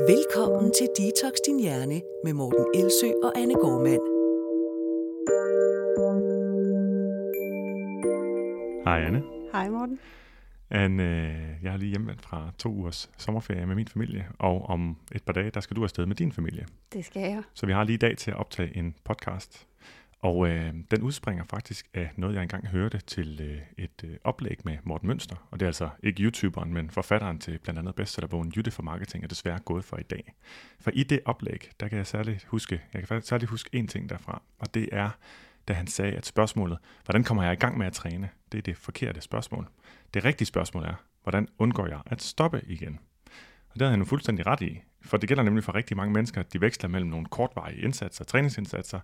Velkommen til Detox Din Hjerne med Morten Elsø og Anne Gormand. Hej Anne. Hej Morten. Anne, øh, jeg er lige hjemvendt fra to ugers sommerferie med min familie, og om et par dage, der skal du afsted med din familie. Det skal jeg. Så vi har lige i dag til at optage en podcast. Og øh, den udspringer faktisk af noget, jeg engang hørte til øh, et øh, oplæg med Morten Mønster. Og det er altså ikke YouTuberen, men forfatteren til blandt andet bestsellerbogen Jytte for Marketing er desværre gået for i dag. For i det oplæg, der kan jeg særligt huske, jeg kan særligt huske en ting derfra, og det er, da han sagde, at spørgsmålet, hvordan kommer jeg i gang med at træne, det er det forkerte spørgsmål. Det rigtige spørgsmål er, hvordan undgår jeg at stoppe igen? Og det havde han jo fuldstændig ret i, for det gælder nemlig for rigtig mange mennesker, at de veksler mellem nogle kortvarige indsatser, træningsindsatser,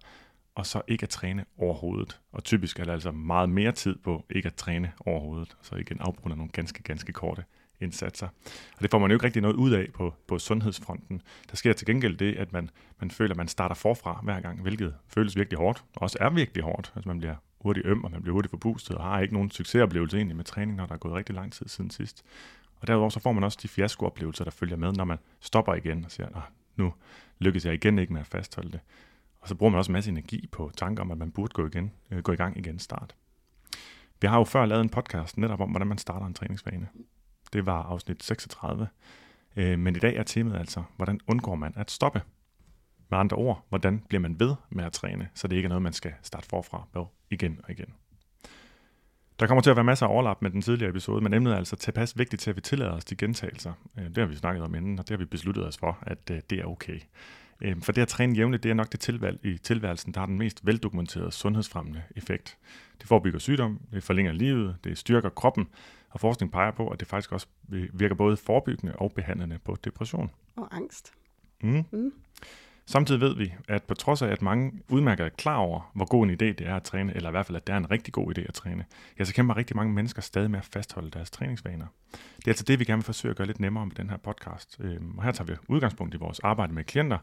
og så ikke at træne overhovedet. Og typisk er der altså meget mere tid på ikke at træne overhovedet, så igen afbrudt nogle ganske, ganske korte indsatser. Og det får man jo ikke rigtig noget ud af på, på sundhedsfronten. Der sker til gengæld det, at man, man føler, at man starter forfra hver gang, hvilket føles virkelig hårdt, og også er virkelig hårdt. Altså man bliver hurtigt øm, og man bliver hurtigt forpustet, og har ikke nogen succesoplevelse egentlig med træning, når der er gået rigtig lang tid siden sidst. Og derudover så får man også de fiaskooplevelser, der følger med, når man stopper igen og siger, at nu lykkes jeg igen ikke med at fastholde det. Og så bruger man også en masse energi på tanker om, at man burde gå, igen, øh, gå i gang igen start. Vi har jo før lavet en podcast netop om, hvordan man starter en træningsvane. Det var afsnit 36. Øh, men i dag er temaet altså, hvordan undgår man at stoppe? Med andre ord, hvordan bliver man ved med at træne, så det ikke er noget, man skal starte forfra på igen og igen. Der kommer til at være masser af overlap med den tidligere episode, men emnet er altså tilpas vigtigt til, at vi tillader os de gentagelser. Øh, det har vi snakket om inden, og det har vi besluttet os for, at øh, det er okay. Øh, for det at træne jævnligt, det er nok det tilvalg i tilværelsen, der har den mest veldokumenterede sundhedsfremmende effekt. Det forebygger sygdom, det forlænger livet, det styrker kroppen, og forskning peger på, at det faktisk også virker både forebyggende og behandlende på depression. Og angst. Mm. Mm. Samtidig ved vi, at på trods af, at mange udmærket er klar over, hvor god en idé det er at træne, eller i hvert fald, at det er en rigtig god idé at træne, ja, så kæmper rigtig mange mennesker stadig med at fastholde deres træningsvaner. Det er altså det, vi gerne vil forsøge at gøre lidt nemmere med den her podcast. Øhm, og her tager vi udgangspunkt i vores arbejde med klienter,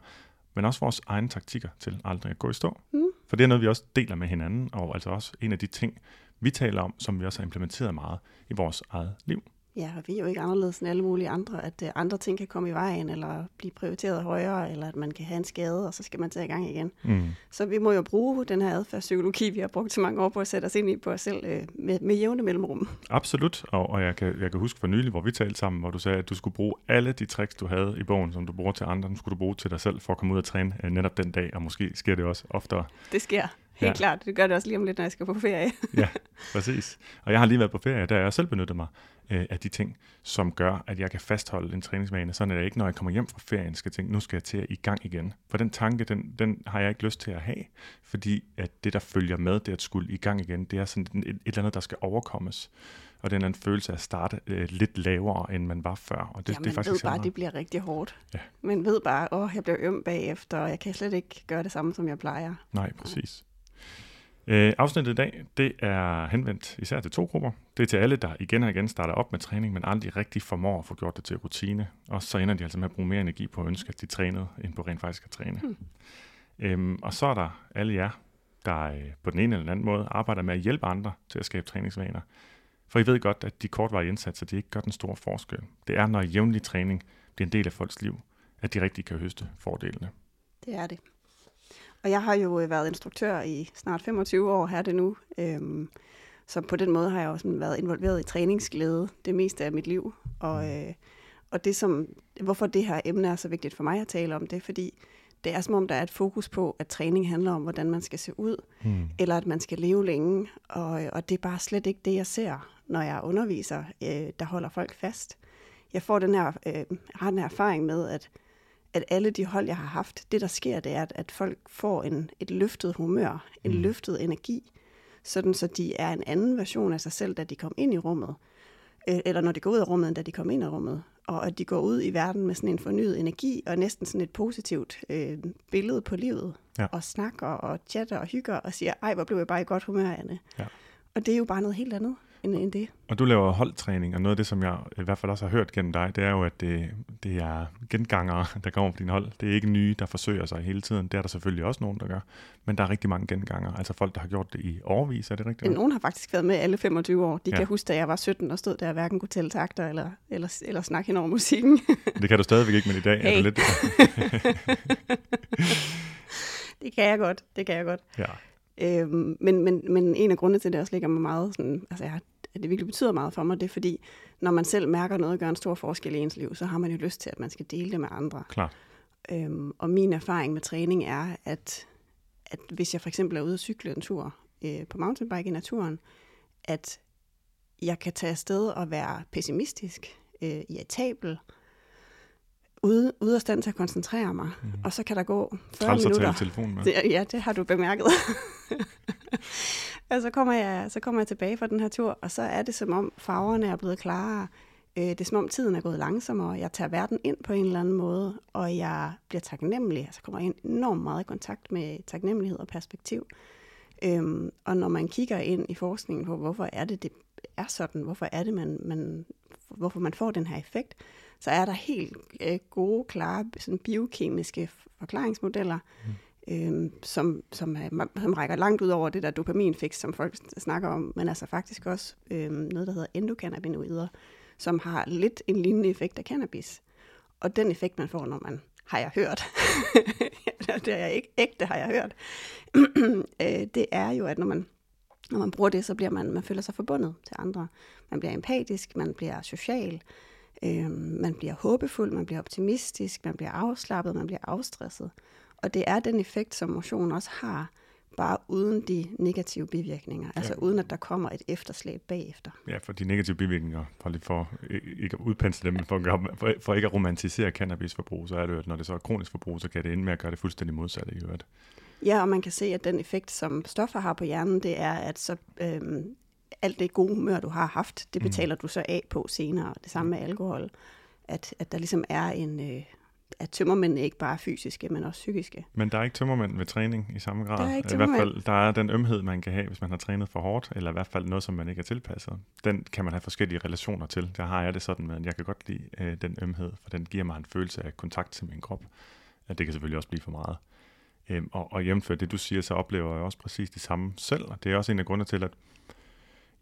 men også vores egne taktikker til aldrig at gå i stå. Mm. For det er noget, vi også deler med hinanden, og altså også en af de ting, vi taler om, som vi også har implementeret meget i vores eget liv. Ja, og vi er jo ikke anderledes end alle mulige andre, at uh, andre ting kan komme i vejen, eller blive prioriteret højere, eller at man kan have en skade, og så skal man tage i gang igen. Mm. Så vi må jo bruge den her adfærdspsykologi, vi har brugt så mange år på at sætte os ind i på os selv uh, med, med jævne mellemrum. Absolut, og, og jeg, kan, jeg kan huske for nylig, hvor vi talte sammen, hvor du sagde, at du skulle bruge alle de tricks, du havde i bogen, som du bruger til andre, dem skulle du bruge til dig selv for at komme ud og træne uh, netop den dag, og måske sker det også oftere. Det sker. Helt ja. klart. Det gør det også lige om lidt, når jeg skal på ferie. ja, præcis. Og jeg har lige været på ferie, der jeg selv benyttet mig øh, af de ting, som gør, at jeg kan fastholde en træningsvane, sådan at jeg ikke, når jeg kommer hjem fra ferien, skal tænke, nu skal jeg til at i gang igen. For den tanke, den, den har jeg ikke lyst til at have, fordi at det, der følger med, det at skulle i gang igen, det er sådan et, et eller andet, der skal overkommes. Og den er en følelse af at starte øh, lidt lavere, end man var før. Og det, ja, man det er faktisk ved bare, at det bliver rigtig hårdt. Ja. Man ved bare, oh, jeg bliver øm bagefter, og jeg kan slet ikke gøre det samme, som jeg plejer. Nej, præcis. Øh, afsnittet i dag, det er henvendt især til to grupper. Det er til alle, der igen og igen starter op med træning, men aldrig rigtig formår at få gjort det til rutine. Og så ender de altså med at bruge mere energi på at ønske, at de trænede, end på rent faktisk at træne. Hmm. Øhm, og så er der alle jer, der øh, på den ene eller den anden måde arbejder med at hjælpe andre til at skabe træningsvaner. For I ved godt, at de kortvarige indsatser, de ikke gør den store forskel. Det er, når jævnlig træning bliver en del af folks liv, at de rigtig kan høste fordelene. Det er det. Og jeg har jo øh, været instruktør i snart 25 år her det nu. Øhm, så på den måde har jeg også været involveret i træningsglæde det meste af mit liv. Og, mm. øh, og det som, hvorfor det her emne er så vigtigt for mig at tale om, det er fordi, det er som om, der er et fokus på, at træning handler om, hvordan man skal se ud, mm. eller at man skal leve længe. Og, og det er bare slet ikke det, jeg ser, når jeg underviser, øh, der holder folk fast. Jeg får den her, øh, har den her erfaring med, at at alle de hold, jeg har haft, det der sker, det er, at, at folk får en, et løftet humør, en mm. løftet energi, sådan så de er en anden version af sig selv, da de kom ind i rummet, øh, eller når de går ud af rummet, end da de kom ind i rummet, og at de går ud i verden med sådan en fornyet energi, og næsten sådan et positivt øh, billede på livet, ja. og snakker og chatter og hygger, og siger, ej, hvor blev jeg bare i godt humør, Anne. Ja. Og det er jo bare noget helt andet. End, end det. Og du laver holdtræning, og noget af det, som jeg i hvert fald også har hørt gennem dig, det er jo, at det, det er gengangere, der kommer på din hold. Det er ikke nye, der forsøger sig hele tiden. Det er der selvfølgelig også nogen, der gør. Men der er rigtig mange gengangere, altså folk, der har gjort det i overvis, er det rigtigt? Nogen har faktisk været med alle 25 år. De ja. kan huske, da jeg var 17 og stod der, hverken kunne tælle takter eller, eller, eller snakke hen over musikken. det kan du stadigvæk ikke, men i dag hey. er du lidt... det kan jeg godt, det kan jeg godt. Ja. Øhm, men, men, men en af grundene til, at det også ligger mig meget sådan, altså jeg, at det virkelig betyder meget for mig, det er fordi, når man selv mærker noget gør en stor forskel i ens liv, så har man jo lyst til, at man skal dele det med andre. Klar. Øhm, og min erfaring med træning er, at, at hvis jeg for eksempel er ude at cykle en tur øh, på mountainbike i naturen, at jeg kan tage afsted og være pessimistisk, øh, irritabel, ude, ude af stand til at koncentrere mig. Mm. Og så kan der gå 40 Træls minutter. telefonen med. Det, ja, det har du bemærket. og så kommer, jeg, så kommer jeg tilbage fra den her tur, og så er det som om farverne er blevet klarere. Øh, det er som om tiden er gået langsommere, jeg tager verden ind på en eller anden måde, og jeg bliver taknemmelig. Altså kommer jeg enormt meget i kontakt med taknemmelighed og perspektiv. Øhm, og når man kigger ind i forskningen på, hvorfor er det, det er sådan, hvorfor er det, man, man, hvorfor man får den her effekt, så er der helt øh, gode, klare sådan biokemiske forklaringsmodeller, mm. øh, som, som, er, som rækker langt ud over det der dopaminfix, som folk snakker om, men altså faktisk også øh, noget, der hedder endokannabinoider, som har lidt en lignende effekt af cannabis. Og den effekt, man får, når man har jeg hørt, det er jeg ikke ægte, har jeg hørt, øh, det er jo, at når man, når man bruger det, så bliver man, man føler sig forbundet til andre. Man bliver empatisk, man bliver social, Øh, man bliver håbefuld, man bliver optimistisk, man bliver afslappet, man bliver afstresset. Og det er den effekt, som motion også har, bare uden de negative bivirkninger. Altså ja. uden at der kommer et efterslæb bagefter. Ja, for de negative bivirkninger, for, lige for ikke at udpensle dem, men for, for, for ikke at romantisere cannabisforbrug, så er det jo, at når det så er kronisk forbrug, så kan det ende med at gøre det fuldstændig modsatte i øvrigt. Ja, og man kan se, at den effekt, som stoffer har på hjernen, det er, at så øhm, alt det gode humør, du har haft, det mm. betaler mm. du så af på senere. Det samme med alkohol. At, at der ligesom er en... Øh, at tømmermænd ikke bare er fysiske, men også psykiske. Men der er ikke tømmermænd ved træning i samme grad. Der er ikke I hvert fald, der er den ømhed, man kan have, hvis man har trænet for hårdt, eller i hvert fald noget, som man ikke er tilpasset. Den kan man have forskellige relationer til. Der har jeg det sådan med, at jeg kan godt lide øh, den ømhed, for den giver mig en følelse af kontakt til min krop. Ja, det kan selvfølgelig også blive for meget. Øhm, og, og jævnført det, du siger, så oplever jeg også præcis det samme selv, og det er også en af grundene til, at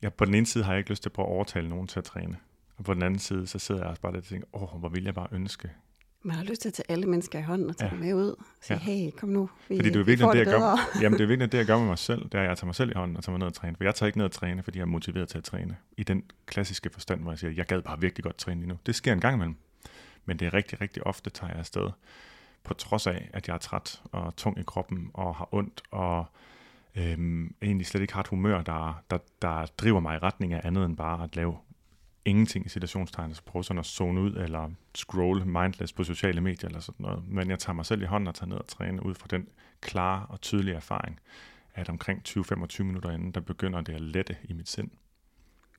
ja, på den ene side har jeg ikke lyst til at prøve at overtale nogen til at træne. Og på den anden side, så sidder jeg også bare lidt og tænker, åh, hvor vil jeg bare ønske. Man har lyst til at tage alle mennesker i hånden og tage ja. dem med ud. Og sige, ja. hey, kom nu, vi, fordi det er virkelig det, det, jeg gør, jamen, det er virkelig det, jeg gør med mig selv. Det er, at jeg tager mig selv i hånden og tager mig ned og træne. For jeg tager ikke ned og træne, fordi jeg er motiveret til at træne. I den klassiske forstand, hvor jeg siger, jeg gad bare virkelig godt træne lige nu. Det sker en gang imellem. Men det er rigtig, rigtig ofte, tager jeg afsted. På trods af, at jeg er træt og tung i kroppen og har ondt og øhm, egentlig slet ikke har et humør, der, der, der driver mig i retning af andet end bare at lave ingenting i situationstegn, så altså prøve sådan at zone ud eller scroll mindless på sociale medier eller sådan noget. Men jeg tager mig selv i hånden og tager ned og træner ud fra den klare og tydelige erfaring, at omkring 20-25 minutter inden, der begynder det at lette i mit sind.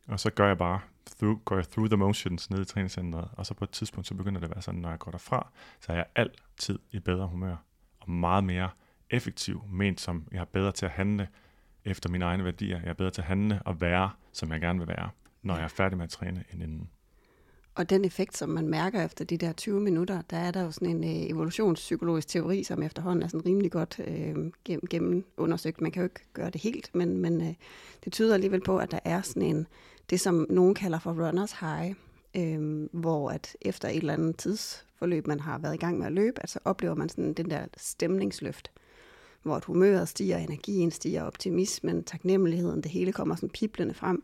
Og så gør jeg bare, through, går jeg through the motions ned i træningscenteret, og så på et tidspunkt, så begynder det at være sådan, når jeg går derfra, så er jeg altid i bedre humør, og meget mere effektiv, ment som jeg er bedre til at handle efter mine egne værdier. Jeg er bedre til at handle og være, som jeg gerne vil være, når jeg er færdig med at træne end inden. Og den effekt, som man mærker efter de der 20 minutter, der er der jo sådan en øh, evolutionspsykologisk teori, som efterhånden er sådan rimelig godt øh, gennem, gennem undersøgt. Man kan jo ikke gøre det helt, men, men øh, det tyder alligevel på, at der er sådan en, det som nogen kalder for runners high, øh, hvor at efter et eller andet tidsforløb, man har været i gang med at løbe, at så oplever man sådan den der stemningsløft hvor humøret stiger, energien stiger, optimismen, taknemmeligheden, det hele kommer sådan piblende frem.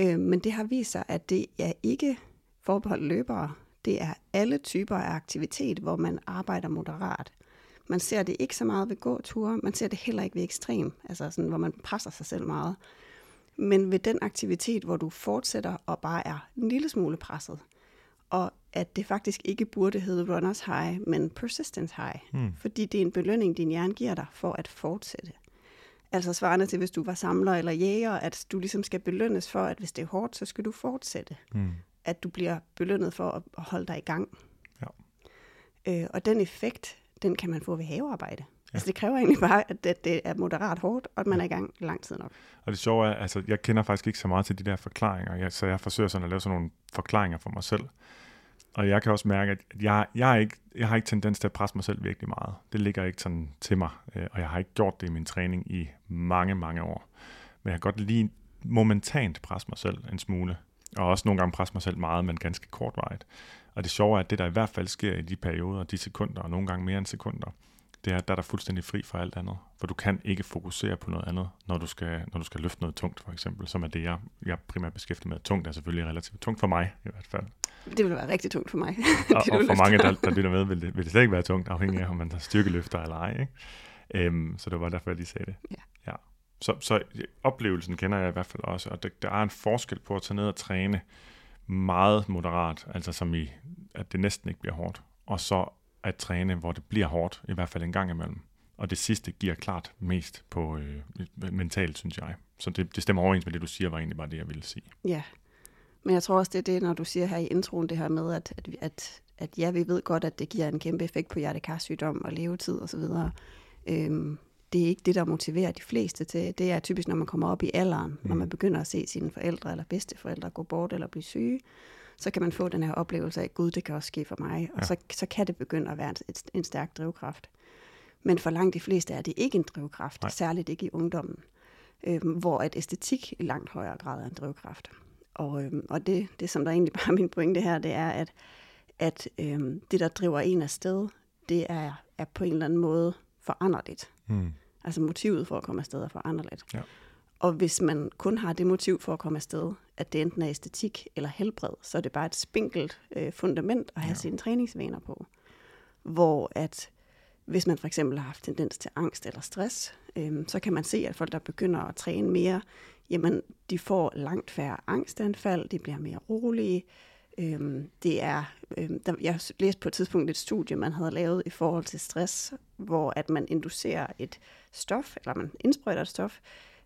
Øh, men det har vist sig, at det er ikke forbeholdt løbere. Det er alle typer af aktivitet, hvor man arbejder moderat. Man ser det ikke så meget ved gåture, man ser det heller ikke ved ekstrem, altså sådan, hvor man presser sig selv meget. Men ved den aktivitet, hvor du fortsætter og bare er en lille smule presset, og at det faktisk ikke burde hedde runners high, men persistence high. Mm. Fordi det er en belønning, din hjerne giver dig for at fortsætte. Altså svarende til, hvis du var samler eller jæger, at du ligesom skal belønnes for, at hvis det er hårdt, så skal du fortsætte. Mm. At du bliver belønnet for at holde dig i gang. Ja. Øh, og den effekt, den kan man få ved havearbejde. Altså det kræver egentlig bare, at det, det er moderat hårdt, og at man er i gang lang tid nok. Og det sjove er, altså jeg kender faktisk ikke så meget til de der forklaringer, jeg, så jeg forsøger sådan at lave sådan nogle forklaringer for mig selv. Og jeg kan også mærke, at jeg, jeg, er ikke, jeg har ikke tendens til at presse mig selv virkelig meget. Det ligger ikke sådan til mig, øh, og jeg har ikke gjort det i min træning i mange, mange år. Men jeg kan godt lige momentant presse mig selv en smule, og også nogle gange presse mig selv meget, men ganske kortvarigt. Og det sjove er, at det der i hvert fald sker i de perioder, de sekunder, og nogle gange mere end sekunder, det er, der er der fuldstændig fri for alt andet. For du kan ikke fokusere på noget andet, når du skal, når du skal løfte noget tungt, for eksempel, som er det, jeg, jeg primært beskæftiger med. Tungt er selvfølgelig relativt tungt for mig, i hvert fald. Det vil være rigtig tungt for mig. og, og for mange, der, der lytter med, vil det, vil det slet ikke være tungt, afhængig af, om man har styrkeløfter eller ej. Ikke? Øhm, så det var derfor, jeg lige sagde det. Ja. ja. Så, så oplevelsen kender jeg i hvert fald også, og der, der er en forskel på at tage ned og træne meget moderat, altså som i, at det næsten ikke bliver hårdt, og så at træne, hvor det bliver hårdt, i hvert fald en gang imellem. Og det sidste giver klart mest på øh, mentalt, synes jeg. Så det, det stemmer overens med det, du siger, var egentlig bare det, jeg ville sige. Ja, men jeg tror også, det er det, når du siger her i introen, det her med, at, at, at, at ja, vi ved godt, at det giver en kæmpe effekt på hjertekarsygdom og levetid osv. Øhm, det er ikke det, der motiverer de fleste til. Det er typisk, når man kommer op i alderen, mm. når man begynder at se sine forældre eller bedsteforældre gå bort eller blive syge, så kan man få den her oplevelse af, gud, det kan også ske for mig, og ja. så, så kan det begynde at være en, en stærk drivkraft. Men for langt de fleste er det ikke en drivkraft, Nej. særligt ikke i ungdommen, øhm, hvor at æstetik i langt højere grad er en drivkraft. Og, øhm, og det, det, som der egentlig bare er min pointe her, det er, at, at øhm, det, der driver en afsted, det er, er på en eller anden måde foranderligt. Mm. Altså motivet for at komme afsted er foranderligt. Ja. Og hvis man kun har det motiv for at komme afsted, at det enten er æstetik eller helbred, så er det bare et spinkelt øh, fundament at have ja. sine træningsvaner på. Hvor at hvis man for eksempel har haft tendens til angst eller stress, øh, så kan man se, at folk, der begynder at træne mere, jamen de får langt færre angstanfald, de bliver mere rolige. Øh, det er, øh, der, jeg læste på et tidspunkt et studie, man havde lavet i forhold til stress, hvor at man inducerer et stof, eller man indsprøjter et stof,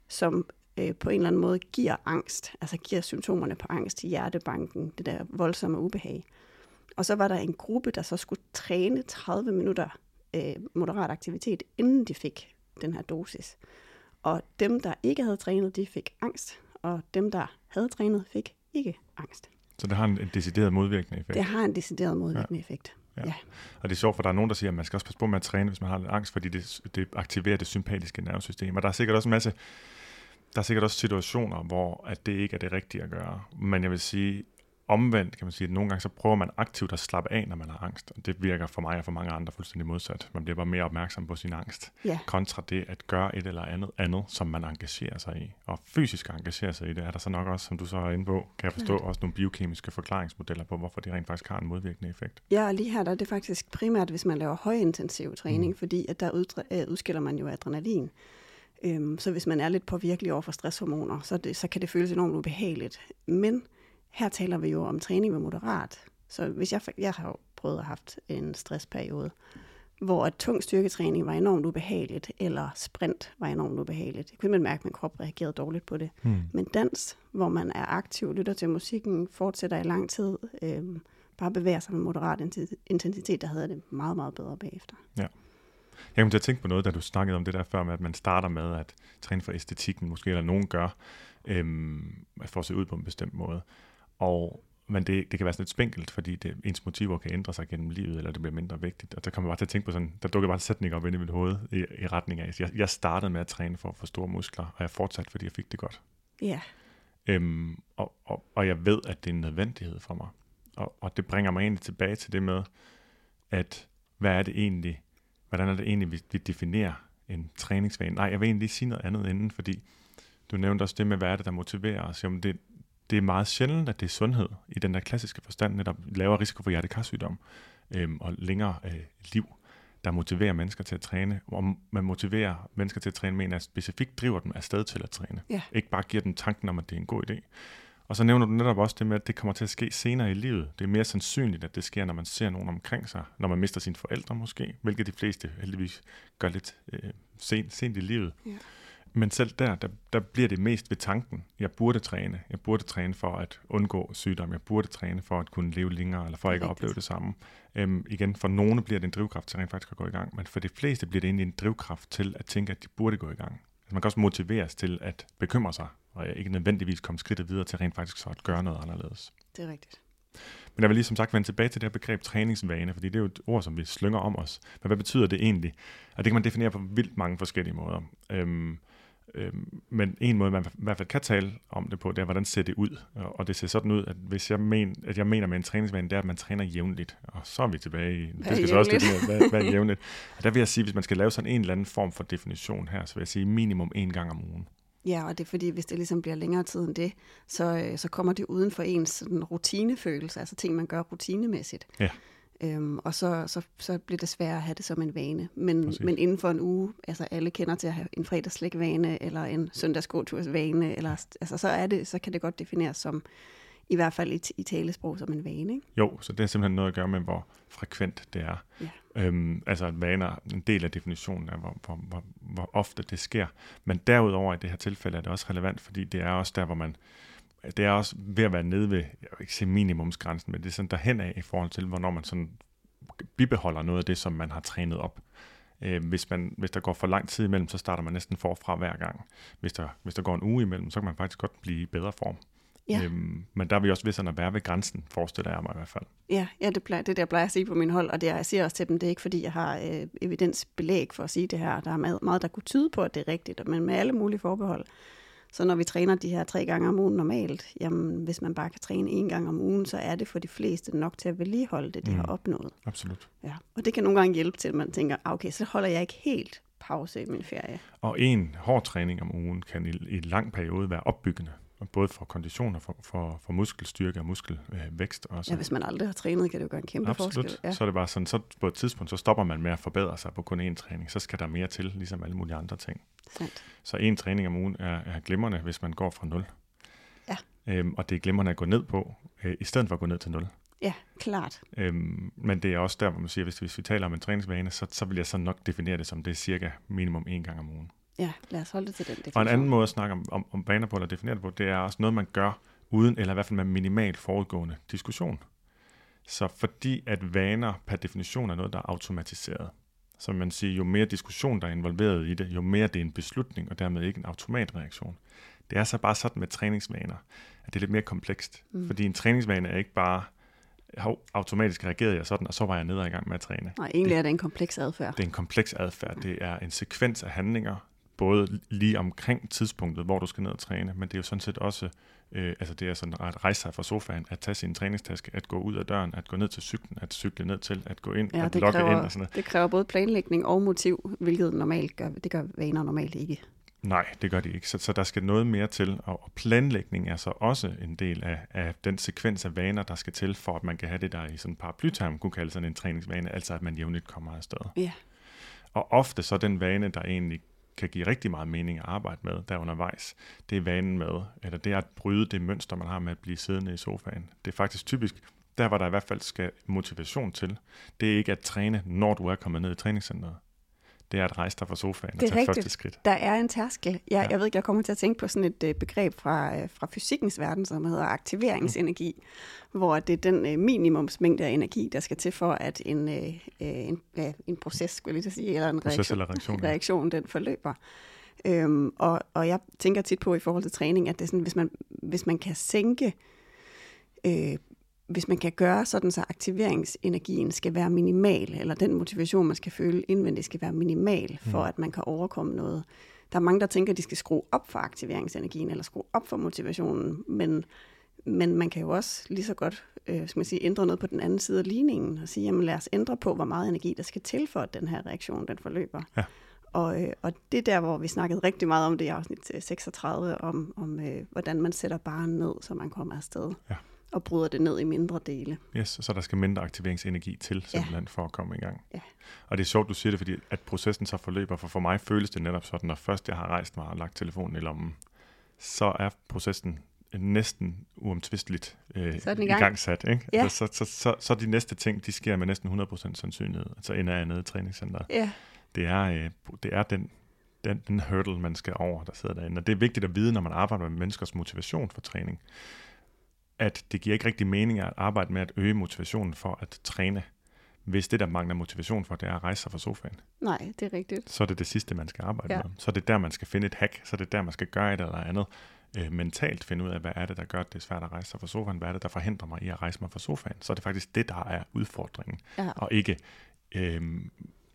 som øh, på en eller anden måde giver angst, altså giver symptomerne på angst i hjertebanken, det der voldsomme ubehag. Og så var der en gruppe, der så skulle træne 30 minutter øh, moderat aktivitet, inden de fik den her dosis. Og dem, der ikke havde trænet, de fik angst, og dem, der havde trænet, fik ikke angst. Så det har en, en decideret modvirkende effekt? Det har en decideret modvirkende ja. effekt. Ja. ja. Og det er sjovt, for der er nogen, der siger, at man skal også passe på med at træne, hvis man har lidt angst, fordi det, det aktiverer det sympatiske nervesystem. Og der er sikkert også en masse der er sikkert også situationer, hvor at det ikke er det rigtige at gøre. Men jeg vil sige, omvendt kan man sige, at nogle gange så prøver man aktivt at slappe af, når man har angst. Og det virker for mig og for mange andre fuldstændig modsat. Man bliver bare mere opmærksom på sin angst, ja. kontra det at gøre et eller andet andet, som man engagerer sig i. Og fysisk engagerer sig i det, er der så nok også, som du så er inde på, kan jeg forstå, ja. også nogle biokemiske forklaringsmodeller på, hvorfor det rent faktisk har en modvirkende effekt. Ja, og lige her der er det faktisk primært, hvis man laver højintensiv træning, mm. fordi at der øh, udskiller man jo adrenalin. Øhm, så hvis man er lidt påvirkelig over for stresshormoner, så, det, så kan det føles enormt ubehageligt. Men her taler vi jo om træning med moderat. Så hvis jeg, jeg har jo prøvet at have haft en stressperiode, hvor at tung styrketræning var enormt ubehageligt, eller sprint var enormt ubehageligt. Jeg kunne man mærke, at min krop reagerede dårligt på det. Hmm. Men dans, hvor man er aktiv, lytter til musikken, fortsætter i lang tid, øhm, bare bevæger sig med moderat intensitet, der havde det meget, meget bedre bagefter. Ja. Jeg kom til at tænke på noget, da du snakkede om det der før med, at man starter med at træne for æstetikken, måske eller nogen gør, øhm, for at se ud på en bestemt måde. Og, men det, det kan være sådan lidt spinkelt, fordi det, ens motiver kan ændre sig gennem livet, eller det bliver mindre vigtigt. Og der kommer bare til at tænke på sådan, der dukker bare en sætning op ind i mit hoved i, i retning af, jeg, jeg startede med at træne for at få store muskler, og jeg fortsatte, fordi jeg fik det godt. Ja. Yeah. Øhm, og, og, og jeg ved, at det er en nødvendighed for mig. Og, og det bringer mig egentlig tilbage til det med, at hvad er det egentlig, hvordan er det egentlig, vi, vi definerer en træningsvane? Nej, jeg vil egentlig lige sige noget andet inden, fordi du nævnte også det med, hvad er det, der motiverer os? Jamen det, det er meget sjældent, at det er sundhed i den der klassiske forstand, netop lavere risiko for hjertekarsygdom øhm, og længere øh, liv, der motiverer mennesker til at træne. Og man motiverer mennesker til at træne, mener at specifikt driver dem afsted til at træne. Ja. Ikke bare giver dem tanken om, at det er en god idé. Og så nævner du netop også det med, at det kommer til at ske senere i livet. Det er mere sandsynligt, at det sker, når man ser nogen omkring sig, når man mister sine forældre måske, hvilket de fleste heldigvis gør lidt øh, sent, sent i livet. Ja. Men selv der, der, der bliver det mest ved tanken. Jeg burde træne. Jeg burde træne for at undgå sygdom. Jeg burde træne for at kunne leve længere, eller for ikke at opleve det samme. Øhm, igen, for nogle bliver det en drivkraft til rent faktisk at gå i gang, men for de fleste bliver det egentlig en drivkraft til at tænke, at de burde gå i gang. Altså man kan også motiveres til at bekymre sig, og ikke nødvendigvis komme skridtet videre til rent faktisk så at gøre noget anderledes. Det er rigtigt. Men jeg vil lige som sagt vende tilbage til det her begreb træningsvane, fordi det er jo et ord, som vi slynger om os. Men hvad betyder det egentlig? Og det kan man definere på vildt mange forskellige måder. Øhm, øhm, men en måde, man i hvert fald kan tale om det på, det er, hvordan ser det ud? Og det ser sådan ud, at hvis jeg, men, at jeg mener med en træningsvane, det er, at man træner jævnligt. Og så er vi tilbage i, det skal så også mere, hvad, hvad er jævnligt? Og der vil jeg sige, hvis man skal lave sådan en eller anden form for definition her, så vil jeg sige minimum en gang om ugen. Ja, og det er fordi, hvis det ligesom bliver længere tid end det, så, øh, så kommer det uden for ens sådan, rutinefølelse, altså ting, man gør rutinemæssigt. Ja. Øhm, og så, så, så bliver det sværere at have det som en vane. Men, Præcis. men inden for en uge, altså alle kender til at have en fredagslægvane, eller en søndagsgåtursvane, eller, altså, så, er det, så kan det godt defineres som, i hvert fald i, i talesprog, som en vane. Ikke? Jo, så det har simpelthen noget at gøre med, hvor frekvent det er. Ja. Øhm, altså at vaner, en del af definitionen af, hvor, hvor, hvor, hvor ofte det sker. Men derudover i det her tilfælde er det også relevant, fordi det er også der, hvor man, det er også ved at være nede ved, jeg vil ikke sige minimumsgrænsen, men det er sådan derhen af i forhold til, hvornår man sådan bibeholder noget af det, som man har trænet op. Øh, hvis, man, hvis der går for lang tid imellem, så starter man næsten forfra hver gang. Hvis der, hvis der går en uge imellem, så kan man faktisk godt blive i bedre form. Ja. Øhm, men der er vi også ved sådan at være ved grænsen, forestiller jeg mig i hvert fald. Ja, ja det, plejer, det der plejer jeg at sige på min hold, og det er, jeg siger også til dem, det er ikke fordi, jeg har øh, evidensbelæg for at sige det her. Der er meget, meget, der kunne tyde på, at det er rigtigt, men med alle mulige forbehold. Så når vi træner de her tre gange om ugen normalt, jamen hvis man bare kan træne en gang om ugen, så er det for de fleste nok til at vedligeholde det, de mm. har opnået. Absolut. Ja. Og det kan nogle gange hjælpe til, at man tænker, ah, okay, så holder jeg ikke helt pause i min ferie. Og en hård træning om ugen kan i, i en lang periode være opbyggende, både for kondition og for, for, for muskelstyrke og muskelvækst. Øh, også. Ja, hvis man aldrig har trænet, kan det jo gøre en kæmpe Absolut. forskel. Ja. Så er det bare sådan, så på et tidspunkt, så stopper man med at forbedre sig på kun én træning. Så skal der mere til, ligesom alle mulige andre ting. Sandt. Så en træning om ugen er, er glimrende, hvis man går fra 0. Ja. Øhm, og det er glimrende at gå ned på, øh, i stedet for at gå ned til 0. Ja, klart. Øhm, men det er også der, hvor man siger, hvis, hvis vi taler om en træningsvane, så, så vil jeg så nok definere det som, det er cirka minimum en gang om ugen. Ja, lad os holde det til den definition. Og en anden måde at snakke om, om, om baner på, eller definere det på, det er også noget, man gør uden, eller i hvert fald med minimal forudgående diskussion. Så fordi at vaner per definition er noget, der er automatiseret, så man siger, jo mere diskussion, der er involveret i det, jo mere det er en beslutning, og dermed ikke en automatreaktion. Det er så bare sådan med træningsvaner, at det er lidt mere komplekst. Mm. Fordi en træningsvane er ikke bare, hov, automatisk reagerede jeg sådan, og så var jeg nede i gang med at træne. Nej, egentlig er det en kompleks adfærd. Det er en kompleks adfærd. Det er en sekvens af handlinger, både lige omkring tidspunktet, hvor du skal ned og træne, men det er jo sådan set også, øh, altså det er sådan at rejse sig fra sofaen, at tage sin træningstaske, at gå ud af døren, at gå ned til cyklen, at cykle ned til, at gå ind, Ja, at logge kræver, ind og sådan noget. det kræver både planlægning og motiv, hvilket normalt gør, det gør vaner normalt ikke. Nej, det gør de ikke. Så, så der skal noget mere til, og, og planlægning er så også en del af, af den sekvens af vaner, der skal til, for at man kan have det, der i sådan en paraplyterm kunne kalde sådan en træningsvane, altså at man jævnligt kommer afsted. Ja. Og ofte så den vane, der egentlig kan give rigtig meget mening at arbejde med der undervejs, det er vanen med, eller det er at bryde det mønster, man har med at blive siddende i sofaen. Det er faktisk typisk, der hvor der i hvert fald skal motivation til, det er ikke at træne, når du er kommet ned i træningscenteret. Det er at rejse dig fra sofaen og Det er tage rigtigt. første skridt. Der er en tærskel. Jeg, Ja. jeg ved ikke, jeg kommer til at tænke på sådan et øh, begreb fra, øh, fra fysikkens verden, som hedder aktiveringsenergi, mm. hvor det er den øh, minimumsmængde af energi, der skal til for, at en, øh, en, en proces, skulle jeg lige sige, eller en Proces eller reaktion, ja. reaktion den forløber. Øhm, og, og jeg tænker tit på i forhold til træning, at det er sådan, hvis man, hvis man kan sænke, øh, hvis man kan gøre sådan, så aktiveringsenergien skal være minimal, eller den motivation, man skal føle indvendigt, skal være minimal, for at man kan overkomme noget. Der er mange, der tænker, at de skal skrue op for aktiveringsenergien, eller skrue op for motivationen, men, men man kan jo også lige så godt øh, skal man sige, ændre noget på den anden side af ligningen, og sige, jamen lad os ændre på, hvor meget energi der skal til, for at den her reaktion den forløber. Ja. Og, øh, og det er der, hvor vi snakkede rigtig meget om det i afsnit øh, 36, om, om øh, hvordan man sætter barn ned, så man kommer afsted. Ja. Og bryder det ned i mindre dele. Yes, så der skal mindre aktiveringsenergi til, simpelthen, for at komme i gang. Ja. Og det er sjovt, du siger det, fordi at processen så forløber, for for mig føles det netop sådan, når først jeg har rejst mig og lagt telefonen i lommen, så er processen næsten uomtvisteligt øh, Så den i gang. igangsat. Ikke? Ja. Altså, så, så, så, så de næste ting, de sker med næsten 100% sandsynlighed. Altså ender jeg nede i træningscenteret. Ja, Det er, øh, det er den den, den hurdle, man skal over, der sidder derinde. Og det er vigtigt at vide, når man arbejder med menneskers motivation for træning, at det giver ikke rigtig mening at arbejde med at øge motivationen for at træne, hvis det, der mangler motivation for, det er at rejse sig fra sofaen. Nej, det er rigtigt. Så er det det sidste, man skal arbejde Ja. med. Så er det der, man skal finde et hack. Så er det der, man skal gøre et eller andet øh, mentalt finde ud af, hvad er det, der gør, at det er svært at rejse sig fra sofaen? Hvad er det, der forhindrer mig i at rejse mig fra sofaen? Så er det faktisk det, der er udfordringen. Ja. Og ikke, øh,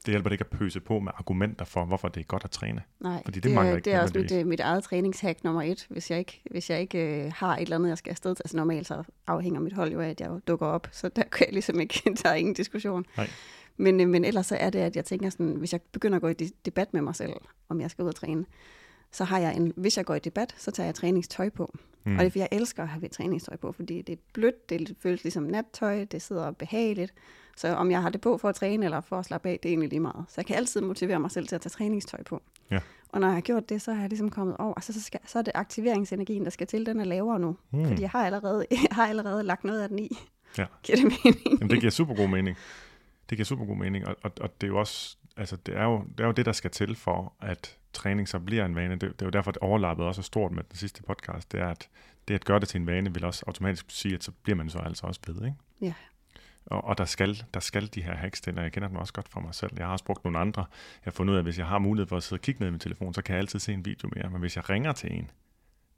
det hjælper det ikke at pøse på med argumenter for, hvorfor det er godt at træne. Nej, Fordi det det, mangler er, ikke det er også mit, nødvendigvis. øh, mit eget træningshack nummer et. Hvis jeg ikke, hvis jeg ikke øh, har et eller andet, jeg skal afsted til, altså normalt så afhænger mit hold jo af, at jeg dukker op, så der kan jeg ligesom ikke, der er ingen diskussion. Nej. Men, øh, men ellers så er det, at jeg tænker sådan, hvis jeg begynder at gå i de- debat med mig selv, om jeg skal ud og træne, så har jeg en, hvis jeg går i debat, så tager jeg træningstøj på. Mm. Og det er, jeg elsker at have træningstøj på, fordi det er blødt, det føles ligesom nattøj, det sidder behageligt. Så om jeg har det på for at træne eller for at slappe af, det er egentlig lige meget. Så jeg kan altid motivere mig selv til at tage træningstøj på. Ja. Og når jeg har gjort det, så har jeg ligesom kommet over. Så, så, skal, så er det aktiveringsenergien, der skal til, den er lavere nu. Mm. Fordi jeg har, allerede, jeg har allerede lagt noget af den i. Ja. Giver det mening? Jamen, det giver super god mening. Det giver super god mening, og, og, og det er jo også, altså det er jo, det er jo det, der skal til for, at træning så bliver en vane. Det, det er jo derfor, at overlappet også er stort med den sidste podcast, det er, at det at gøre det til en vane, vil også automatisk sige, at så bliver man så altså også ved, ikke? Ja. Og, og der, skal, der skal de her hacks til, og jeg kender dem også godt fra mig selv. Jeg har også brugt nogle andre. Jeg har fundet ud af, at hvis jeg har mulighed for at sidde og kigge ned i min telefon, så kan jeg altid se en video mere. Men hvis jeg ringer til en,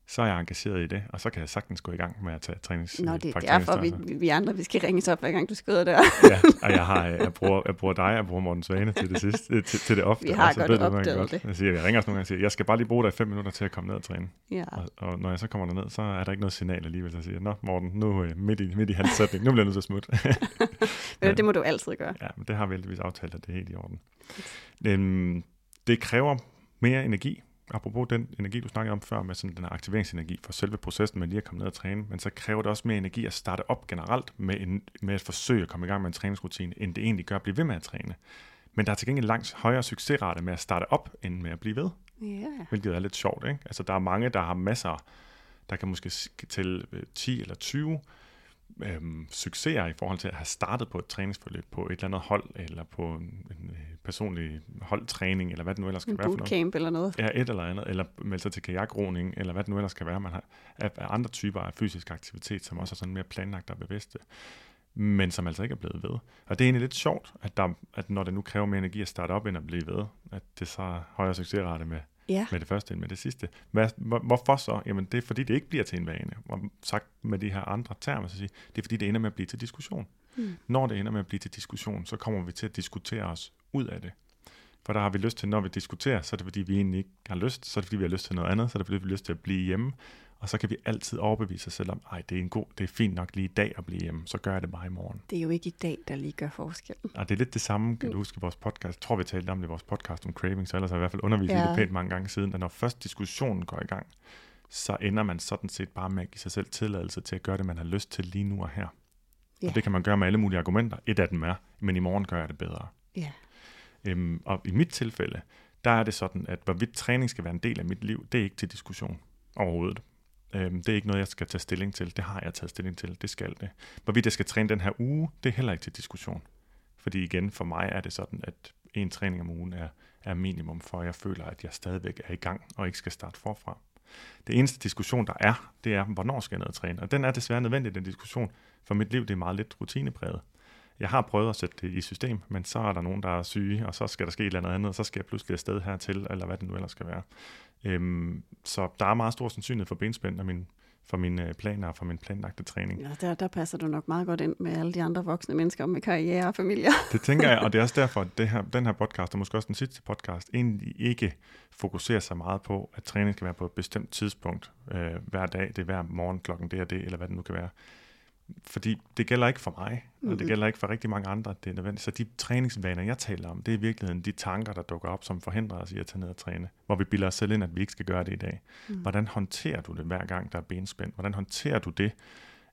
så er jeg engageret i det, og så kan jeg sagtens gå i gang med at tage trænings Nå, det er derfor, vi, vi andre vi skal ringes op, hver gang du skrider der. ja, og jeg, har, jeg, bruger, jeg bruger dig, jeg bruger Morten Svane til det sidste, til, til det ofte. Vi har og så godt ved opdaget det. Jeg, siger, jeg ringer også nogle gange og siger, jeg skal bare lige bruge dig fem minutter til at komme ned og træne. Ja. Og, og når jeg så kommer derned, så er der ikke noget signal alligevel, så jeg siger, nå Morten, nu øh, midt i, midt i hans sætning, nu bliver jeg nødt til at smutte. Men det må du altid gøre. ja, men det har vi heldigvis aftalt, at det er helt i orden. Øhm, det kræver mere energi, apropos den energi, du snakkede om før, med sådan den her aktiveringsenergi for selve processen med lige at komme ned og træne, men så kræver det også mere energi at starte op generelt med, en, med at forsøge at komme i gang med en træningsrutine, end det egentlig gør at blive ved med at træne. Men der er til gengæld langt højere succesrate med at starte op, end med at blive ved, Ja. hvilket er lidt sjovt. Ikke? Altså, der er mange, der har masser, der kan måske til 10 eller 20 øhm, succeser i forhold til at have startet på et træningsforløb på et eller andet hold, eller på en, en øh, personlig holdtræning, eller hvad det nu ellers kan En være for noget. bootcamp eller noget. Ja, et eller andet, eller melde sig til kajakroning, eller hvad det nu ellers kan være, man har af, af andre typer af fysisk aktivitet, som også er sådan mere planlagt og bevidste, men som altså ikke er blevet ved. Og det er egentlig lidt sjovt, at, der, at når det nu kræver mere energi at starte op, end at blive ved, at det så er højere succesrate med, Ja. med det første end med det sidste. Hvad, hvor, hvorfor så? Jamen det er fordi, det ikke bliver til en vane. Og sagt med de her andre termer, så sige, det er fordi, det ender med at blive til diskussion. Mm. Når det ender med at blive til diskussion, så kommer vi til at diskutere os ud af det. For der har vi lyst til, når vi diskuterer, så er det fordi, vi egentlig ikke har lyst, så er det fordi, vi har lyst til noget andet, så er det fordi, vi har lyst til at blive hjemme. Og så kan vi altid overbevise os selv om, ej, det er en god, det er fint nok lige i dag at blive hjemme, så gør jeg det bare i morgen. Det er jo ikke i dag, der lige gør forskellen. Og det er lidt det samme, kan du huske vores podcast. Jeg tror, vi talte om det i vores podcast om craving, så ellers har jeg i hvert fald undervist Ja. det pænt mange gange siden, at når først diskussionen går i gang, så ender man sådan set bare med at give sig selv tilladelse til at gøre det, man har lyst til lige nu og her. Ja. Og det kan man gøre med alle mulige argumenter. Et af dem er, men i morgen gør jeg det bedre. Ja. Øhm, og i mit tilfælde, der er det sådan, at hvorvidt træning skal være en del af mit liv, det er ikke til diskussion overhovedet. Øhm, det er ikke noget, jeg skal tage stilling til. Det har jeg taget stilling til. Det skal det. Hvorvidt jeg skal træne den her uge, det er heller ikke til diskussion. Fordi igen, for mig er det sådan, at en træning om ugen er, er minimum, for jeg føler, at jeg stadigvæk er i gang og ikke skal starte forfra. Det eneste diskussion, der er, det er, hvornår skal jeg ned og træne? Og den er desværre nødvendig, den diskussion, for mit liv det er meget lidt rutinepræget. Jeg har prøvet at sætte det i system, men så er der nogen, der er syge, og så skal der ske et eller andet andet, og så skal jeg pludselig afsted hertil, eller hvad det nu ellers skal være. Øhm, så der er meget stor sandsynlighed for benspænd og min, for mine øh, planer og for min planlagte træning. ja der, der passer du nok meget godt ind med alle de andre voksne mennesker med karriere og familier. Det tænker jeg, og det er også derfor, at det her, den her podcast, og måske også den sidste podcast, egentlig ikke fokuserer så meget på, at træning skal være på et bestemt tidspunkt øh, hver dag, det er hver morgen klokken det og det, eller hvad det nu kan være. Fordi det gælder ikke for mig, og det Mhm. gælder ikke for rigtig mange andre, det er nødvendigt. Så de træningsvaner, jeg taler om, det er i virkeligheden de tanker, der dukker op, som forhindrer os i at tage ned og træne. Hvor vi bilder os selv ind, at vi ikke skal gøre det i dag. Mm. Hvordan håndterer du det hver gang, der er benspænd? Hvordan håndterer du det,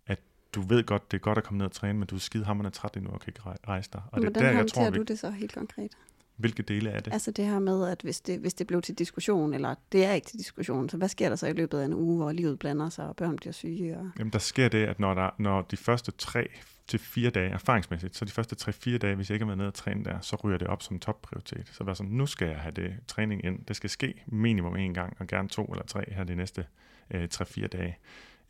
at du ved godt, det er godt at komme ned og træne, men du er skide hammerende træt endnu og kan ikke rej- rejse dig? Og det er Hvordan der, jeg tror, vi du det så helt konkret? Hvilke dele er det? Altså det her med, at hvis det, hvis det blev til diskussion, eller det er ikke til diskussion, så hvad sker der så i løbet af en uge, hvor livet blander sig, og børn bliver syge? Og... Jamen, der sker det, at når, der, når de første tre til fire dage, erfaringsmæssigt, så de første tre fire dage, hvis jeg ikke har været nede og træne der, så ryger det op som topprioritet. Så var sådan, nu skal jeg have det træning ind. Det skal ske minimum en gang, og gerne to eller tre her de næste øh, tre-fire dage.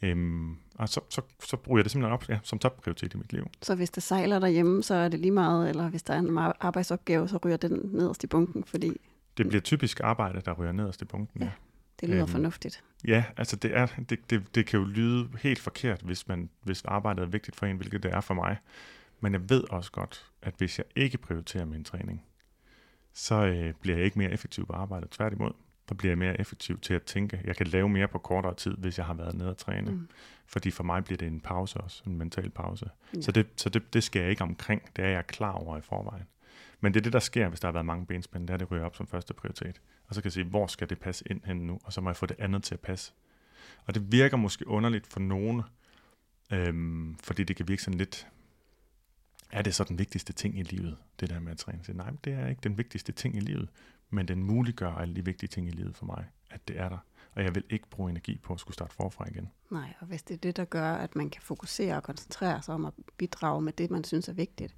Øhm, og så, så, så bruger jeg det simpelthen op ja, som topprioritet i mit liv. Så hvis det sejler derhjemme, så er det lige meget, eller hvis der er en arbejdsopgave, så ryger den nederst i bunken, fordi... Det bliver typisk arbejde, der ryger nederst i bunken. Ja, det lyder øhm, fornuftigt. Ja, altså det, er, det, det, det kan jo lyde helt forkert, hvis, man, hvis arbejdet er vigtigt for en, hvilket det er for mig. Men jeg ved også godt, at hvis jeg ikke prioriterer min træning, så øh, bliver jeg ikke mere effektiv på arbejdet. Tværtimod, der bliver jeg mere effektiv til at tænke. Jeg kan lave mere på kortere tid, hvis jeg har været nede og træne. Mm. Fordi for mig bliver det en pause også, en mental pause. Ja. Så, det, så det, det skal jeg ikke omkring. Det er jeg klar over i forvejen. Men det er det, der sker, hvis der har været mange benspænd. Det er, det ryger op som første prioritet. Og så kan jeg sige, hvor skal det passe ind hen nu? Og så må jeg få det andet til at passe. Og det virker måske underligt for nogen, øhm, fordi det kan virke sådan lidt, er det så den vigtigste ting i livet, det der med at træne? Så nej, det er ikke den vigtigste ting i livet men den muliggør alle de vigtige ting i livet for mig, at det er der. Og jeg vil ikke bruge energi på at skulle starte forfra igen. Nej, og hvis det er det, der gør, at man kan fokusere og koncentrere sig om at bidrage med det, man synes er vigtigt,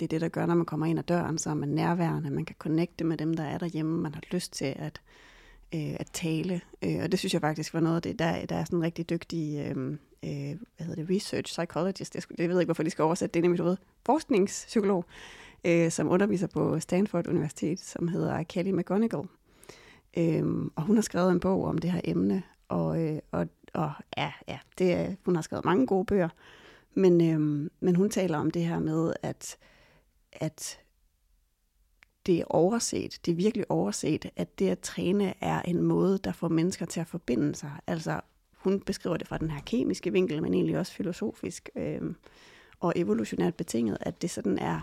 det er det, der gør, når man kommer ind ad døren, så er man nærværende, man kan connecte med dem, der er derhjemme, man har lyst til at, øh, at tale. Øh, og det synes jeg faktisk var noget af det, der, der er sådan en rigtig dygtig øh, øh, hvad hedder det, research psychologist, det, jeg ved ikke, hvorfor de skal oversætte det nemlig du ved, forskningspsykolog, øh, som underviser på Stanford Universitet, som hedder Kelly McGonigal. Øhm, og hun har skrevet en bog om det her emne, og, øh, og, og ja, ja det er, hun har skrevet mange gode bøger, men, øhm, men hun taler om det her med, at, at det er overset, det er virkelig overset, at det at træne er en måde, der får mennesker til at forbinde sig. Altså, hun beskriver det fra den her kemiske vinkel, men egentlig også filosofisk øh, og evolutionært betinget, at det sådan er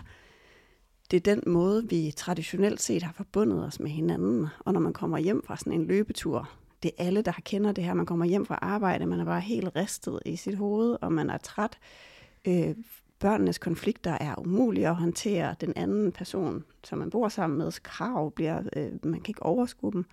det er den måde, vi traditionelt set har forbundet os med hinanden. Og når man kommer hjem fra sådan en løbetur, det er alle, der kender det her. Man kommer hjem fra arbejde, man er bare helt ristet i sit hoved, og man er træt. Øh, børnenes konflikter er umulige at håndtere. Den anden person, som man bor sammen med, krav bliver, øh, man kan ikke overskue dem.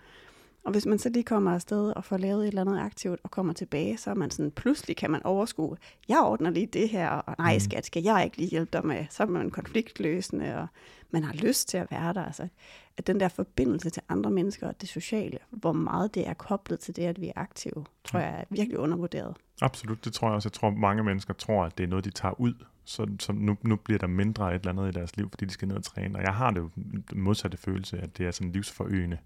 Og hvis man så lige kommer afsted og får lavet et eller andet aktivt og kommer tilbage, så er man sådan, pludselig kan man overskue, jeg ordner lige det her, og nej mm. skat, skal jeg ikke lige hjælpe dig med? Så er man konfliktløsende, og man har lyst til at være der. Altså, at den der forbindelse til andre mennesker og det sociale, hvor meget det er koblet til det, at vi er aktive, tror jeg er virkelig undervurderet. Absolut, det tror jeg også. Jeg tror, mange mennesker tror, at det er noget, de tager ud. Så, så nu, nu bliver der mindre et eller andet i deres liv, fordi de skal ned og træne. Og jeg har det jo modsatte følelse, at det er sådan livsforøgende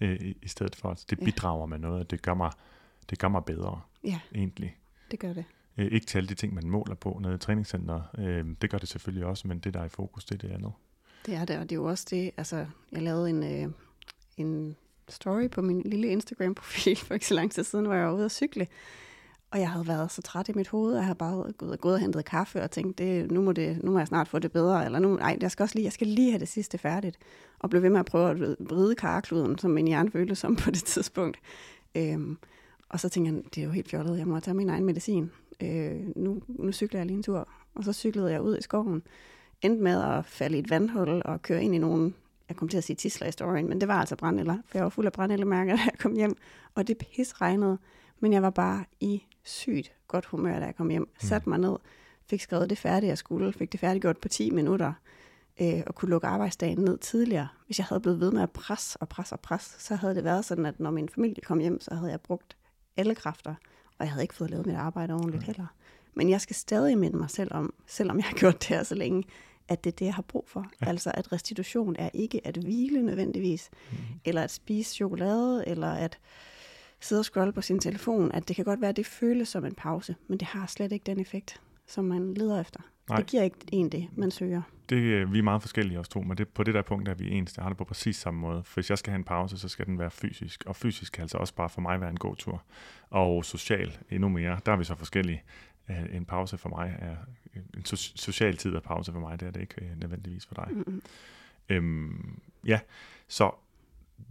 øh, i stedet for. Det bidrager med noget, det gør mig, det gør mig bedre, ja, egentlig. det gør det. Øh, ikke til alle de ting, man måler på nede i træningscenteret. Øh, det gør det selvfølgelig også, men det, der er i fokus, det er det andet. Det er det, og det er jo også det, altså, jeg lavede en, øh, en story på min lille Instagram-profil for ikke så lang tid siden, hvor jeg var ude at cykle, og jeg havde været så træt i mit hoved, at jeg havde bare gået, gået og hentet kaffe og tænkt, det, nu, må det, nu må jeg snart få det bedre, eller nu, nej, jeg skal også lige, jeg skal lige have det sidste færdigt, og blev ved med at prøve at vride karkluden, som min hjerne følte som på det tidspunkt. Øhm, og så tænkte jeg, det er jo helt fjollet, jeg må tage min egen medicin. Øh, nu, nu cykler jeg lige en tur. Og så cyklede jeg ud i skoven, endte med at falde i et vandhul og køre ind i nogle, jeg kom til at sige tisler i storyen, men det var altså brændeller, for jeg var fuld af brændellemærker, da jeg kom hjem, og det pis regnede, men jeg var bare i sygt godt humør, da jeg kom hjem. Mm. Satte mig ned, fik skrevet det færdigt, jeg skulle, fik det færdiggjort på 10 minutter, øh, og kunne lukke arbejdsdagen ned tidligere. Hvis jeg havde blevet ved med at presse og presse og presse, så havde det været sådan, at når min familie kom hjem, så havde jeg brugt alle kræfter, og jeg havde ikke fået lavet mit arbejde ordentligt heller. Men jeg skal stadig minde mig selv om, selvom jeg har gjort det her så længe, at det er det, jeg har brug for. Ja. Altså, at restitution er ikke at hvile nødvendigvis, mm. eller at spise chokolade, eller at sidde og scrolle på sin telefon. At det kan godt være, at det føles som en pause, men det har slet ikke den effekt, som man leder efter. Nej. Det giver ikke en det, man søger. Det, vi er meget forskellige os to, men det, på det der punkt er vi ens. Jeg har det på præcis samme måde. For hvis jeg skal have en pause, så skal den være fysisk. Og fysisk kan altså også bare for mig være en god tur. Og social endnu mere. Der er vi så forskellige. Øh, en pause for mig er en so- social tid af pause for mig, det er det ikke øh, nødvendigvis for dig. Mm-hmm. Øhm, ja, så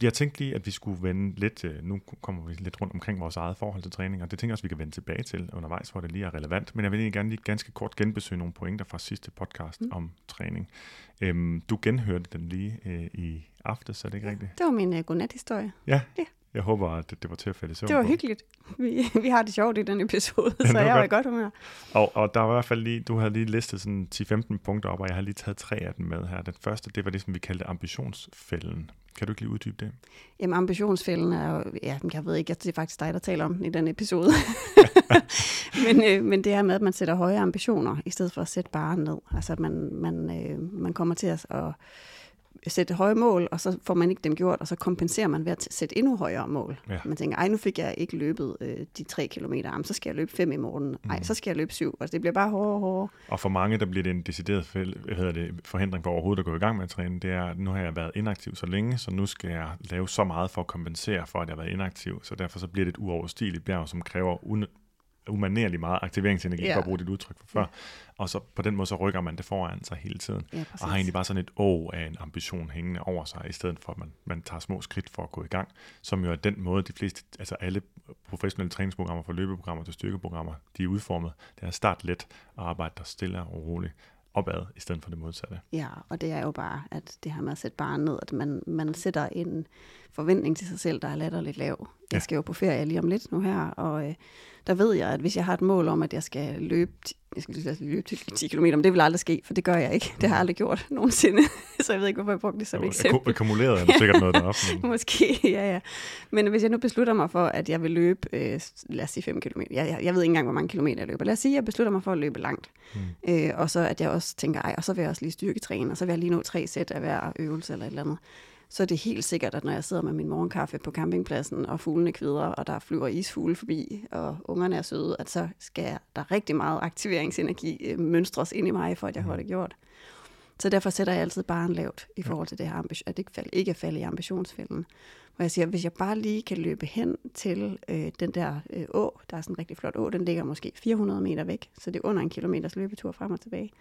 jeg tænkte lige, at vi skulle vende lidt, øh, nu kommer vi lidt rundt omkring vores eget forhold til træning, og det tænker jeg også, vi kan vende tilbage til undervejs, hvor det lige er relevant. Men jeg vil egentlig gerne lige ganske kort genbesøge nogle pointer fra sidste podcast mm. om træning. Øhm, du genhørte den lige øh, i aftes, er det ikke rigtigt? Det var min uh, godnat-historie. Ja. Ja. Jeg håber, at det, det var til at falde søvn Det var på. hyggeligt. Vi, vi har det sjovt i den episode, det så jeg var i godt. godt humør. Og, og der var i hvert fald lige, du havde lige listet sådan 10-15 punkter op, og jeg har lige taget tre af dem med her. Den første, det var det, som vi kaldte ambitionsfælden. Kan du ikke lige uddybe det? Jamen, ambitionsfælden er jo, ja, jeg ved ikke, det er faktisk dig, der taler om den i den episode. men, øh, men det her med, at man sætter høje ambitioner, i stedet for at sætte bare ned. Altså, at man, man, øh, man kommer til at, at sætte høje mål, og så får man ikke dem gjort, og så kompenserer man ved at sætte endnu højere mål. Ja. Man tænker, ej, nu fik jeg ikke løbet øh, de tre kilometer, Jamen, så skal jeg løbe fem i morgen. Ej, Mm. så skal jeg løbe syv. Altså, det bliver bare hårdere og hårdere. Og for mange, der bliver det en decideret fæld, hvad hedder det, forhindring for overhovedet at gå i gang med at træne, det er, at nu har jeg været inaktiv så længe, så nu skal jeg lave så meget for at kompensere for, at jeg har været inaktiv. Så derfor så bliver det et uoverstigeligt bjerg, som kræver un- umanerlig meget aktiveringsenergi, Ja. for at bruge dit udtryk for før. Og så på den måde, så rykker man det foran sig hele tiden. Ja, Og har egentlig bare sådan et å af en ambition hængende over sig, i stedet for at man, man tager små skridt for at gå i gang, som jo er den måde, de fleste, altså alle professionelle træningsprogrammer, fra løbeprogrammer til styrkeprogrammer, de er udformet. Det er at starte let og arbejde der stille og roligt opad, i stedet for det modsatte. Ja, og det er jo bare, at det her med at sætte barnet ned, at man, man sætter en forventning til sig selv, der er latterligt lav. Jeg Ja. skal jo på ferie lige om lidt nu her, og øh, der ved jeg, at hvis jeg har et mål om, at jeg skal løbe, jeg skal lige løbe til 10 km, men det vil aldrig ske, for det gør jeg ikke. Det har jeg aldrig gjort nogensinde, så jeg ved ikke, hvorfor jeg brugte det som Jo, eksempel. akku- Akkumuleret er sikkert noget deroppe. Men, Måske, ja, ja. Men hvis jeg nu beslutter mig for, at jeg vil løbe, øh, lad os sige 5 km, jeg, jeg, jeg ved ikke engang, hvor mange kilometer jeg løber. Lad os sige, at jeg beslutter mig for at løbe langt. Mm. Øh, og så at jeg også tænker, ej, og så vil jeg også lige styrketræne, og så vil jeg lige nå tre sæt af hver øvelse eller et eller andet. Så er det helt sikkert, at når jeg sidder med min morgenkaffe på campingpladsen, og fuglene kvider, og der flyver isfugle forbi, og ungerne er søde, at så skal der rigtig meget aktiveringsenergi øh, mønstres ind i mig, for at jeg får det gjort. Så derfor sætter jeg altid barn lavt i forhold til det her, ambi- at det ikke falde, ikke falde i ambitionsfælden. Hvor jeg siger, hvis jeg bare lige kan løbe hen til øh, den der øh, å, der er sådan en rigtig flot å, den ligger måske 400 meter væk, så det er under en kilometers løbetur frem og tilbage.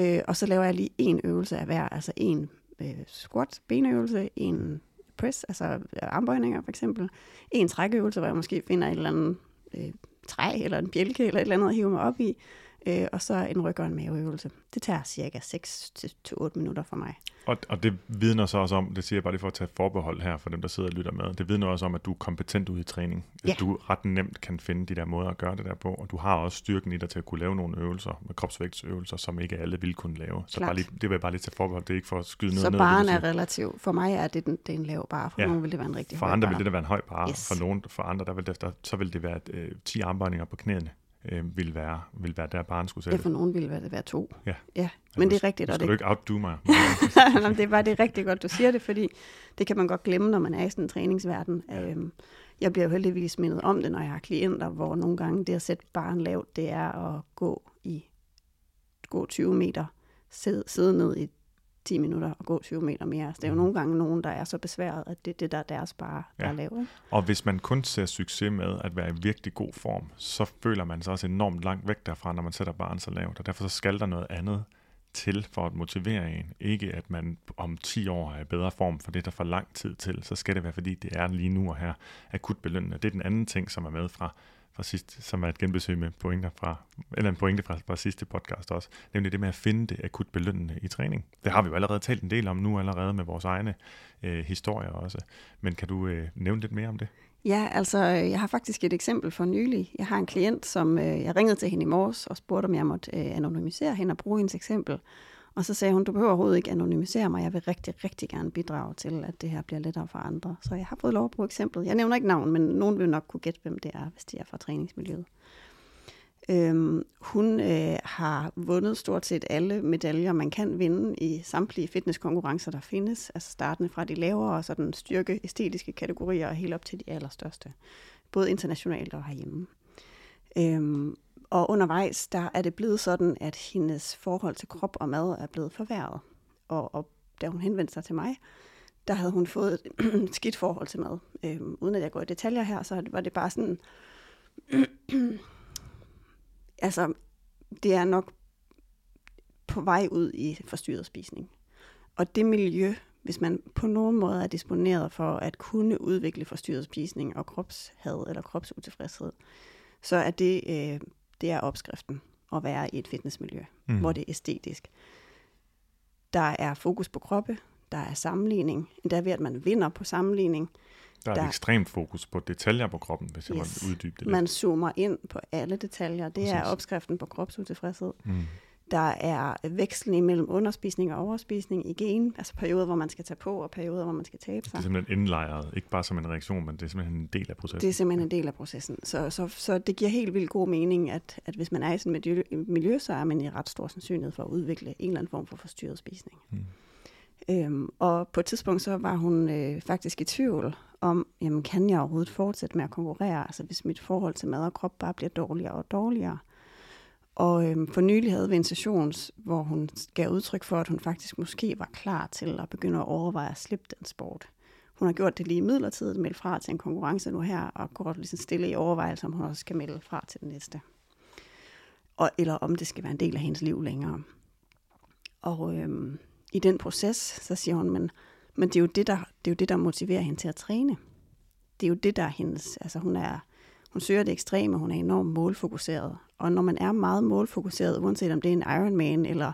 Øh, og så laver jeg lige en øvelse af hver, altså en øh, squat, benøvelse, en press, altså øh, armbøjninger for eksempel, en trækøvelse, hvor jeg måske finder et eller andet øh, træ eller en bjælke eller et eller andet at hive mig op i, øh, og så en ryg- og en maveøvelse. Det tager cirka 6-8 minutter for mig. og, og det vidner så også om, det siger jeg bare lige for at tage forbehold her for dem, der sidder og lytter med, det vidner også om, at du er kompetent ude i træning. At Ja. du ret nemt kan finde de der måder at gøre det der på, og du har også styrken i dig til at kunne lave nogle øvelser, med kropsvægtsøvelser, som ikke alle vil kunne lave. Så Klart. bare lige, det vil jeg bare lige tage forbehold, det er ikke for at skyde ned Så ned, baren det, er relativ. For mig er det, den, det er en lav bar. For Ja. nogen vil det være en rigtig For høj andre bar. vil det da være en høj bare. Yes. For nogen, for andre, der vil det, der, så vil det være øh, 10 armbøjninger på knæene, øh, vil, være, vil være der baren skulle Ja, sætte. for nogen vil det være to. Ja. ja. Men det er rigtigt. Nu Og skal det, du ikke outdo mig. Nå, det er bare det er rigtig godt, du siger det, fordi det kan man godt glemme, når man er i sådan en træningsverden. Ja. Ja. Øhm, jeg bliver jo heldigvis mindet om det, når jeg har klienter, hvor nogle gange det at sætte barn lavt, det er at gå i gå 20 meter, sidde, sidde ned i 10 minutter og gå 20 meter mere. Så det er jo Mhm. nogle gange nogen, der er så besværet, at det er det, der er deres bare, der Ja. er? Og hvis man kun ser succes med at være i virkelig god form, så føler man sig også enormt langt væk derfra, når man sætter barn så lavt. Og derfor så skal der noget andet til for at motivere en. Ikke at man om 10 år er i bedre form, for det er der for lang tid til. Så skal det være, fordi det er lige nu og her akut belønnende. Det er den anden ting, som er med fra, fra sidst, som er et genbesøg med pointer fra, eller en pointe fra, fra sidste podcast også, nemlig det med at finde det akut belønnende i træning. Det har vi jo allerede talt en del om nu allerede med vores egne øh, historier også. Men kan du øh, nævne lidt mere om det? Ja, altså, øh, jeg har faktisk et eksempel for nylig. Jeg har en klient, som øh, jeg ringede til hende i morges og spurgte, om jeg måtte øh, anonymisere hende og bruge hendes eksempel. Og så sagde hun, du behøver overhovedet ikke anonymisere mig. Jeg vil rigtig, rigtig gerne bidrage til, at det her bliver lettere for andre. Så jeg har fået lov at bruge eksemplet. Jeg nævner ikke navn, men nogen vil nok kunne gætte, hvem det er, hvis de er fra træningsmiljøet. Øhm, hun øh, har vundet stort set alle medaljer, man kan vinde i samtlige fitnesskonkurrencer, der findes. Altså startende fra de lavere og sådan styrke æstetiske kategorier og helt op til de allerstørste. Både internationalt og herhjemme. Øhm, og undervejs, der er det blevet sådan, at hendes forhold til krop og mad er blevet forværret. Og, og da hun henvendte sig til mig, der havde hun fået et skidt forhold til mad. Øhm, uden at jeg går i detaljer her, så var det bare sådan... altså, det er nok på vej ud i forstyrret spisning. Og det miljø hvis man på nogen måde er disponeret for at kunne udvikle forstyrret spisning og kropshad eller kropsutilfredshed, så er det, øh, det er opskriften at være i et fitnessmiljø, mm. hvor det er æstetisk. Der er fokus på kroppe, der er sammenligning, endda ved at man vinder på sammenligning. Der er der, et ekstremt fokus på detaljer på kroppen, hvis jeg yes, må uddybe det lidt. Man zoomer ind på alle detaljer. Det Præcis. er opskriften på kropsutilfredshed. Mm. Der er vekslen mellem underspisning og overspisning i gen, altså perioder, hvor man skal tage på, og perioder, hvor man skal tabe sig. Det er simpelthen indlejret, ikke bare som en reaktion, men det er simpelthen en del af processen. Det er simpelthen en del af processen. Så, så, så det giver helt vildt god mening, at, at hvis man er i sådan et miljø, miljø, så er man i ret stor sandsynlighed for at udvikle en eller anden form for forstyrret spisning. Hmm. Øhm, og på et tidspunkt så var hun øh, faktisk i tvivl om, jamen kan jeg overhovedet fortsætte med at konkurrere, altså hvis mit forhold til mad og krop bare bliver dårligere og dårligere. Og øhm, for nylig havde vi en session, hvor hun gav udtryk for, at hun faktisk måske var klar til at begynde at overveje at slippe den sport. Hun har gjort det lige midlertidigt, meldt fra til en konkurrence nu her, og går ligesom stille i overvejelse, om hun også skal melde fra til den næste. Og, eller om det skal være en del af hendes liv længere. Og øhm, i den proces, så siger hun, men, men det, er jo det, der, det er jo det, der motiverer hende til at træne. Det er jo det, der er hendes, altså hun er, hun søger det ekstreme, hun er enormt målfokuseret. Og når man er meget målfokuseret, uanset om det er en Ironman, eller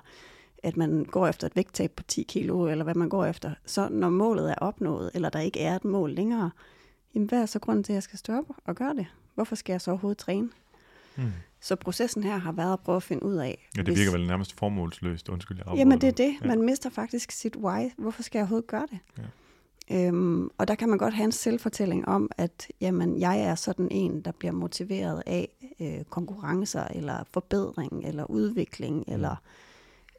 at man går efter et vægttab på 10 kilo, eller hvad man går efter, så når målet er opnået, eller der ikke er et mål længere, jamen hvad er så grunden til, at jeg skal stoppe og gøre det? Hvorfor skal jeg så overhovedet træne? Hmm. Så processen her har været at prøve at finde ud af... Ja, det virker hvis... vel nærmest formålsløst, undskyld, jeg Jamen det er det. Man ja. mister faktisk sit why. Hvorfor skal jeg overhovedet gøre det? Ja. Øhm, og der kan man godt have en selvfortælling om, at jamen, jeg er sådan en, der bliver motiveret af øh, konkurrencer, eller forbedring, eller udvikling, mm. eller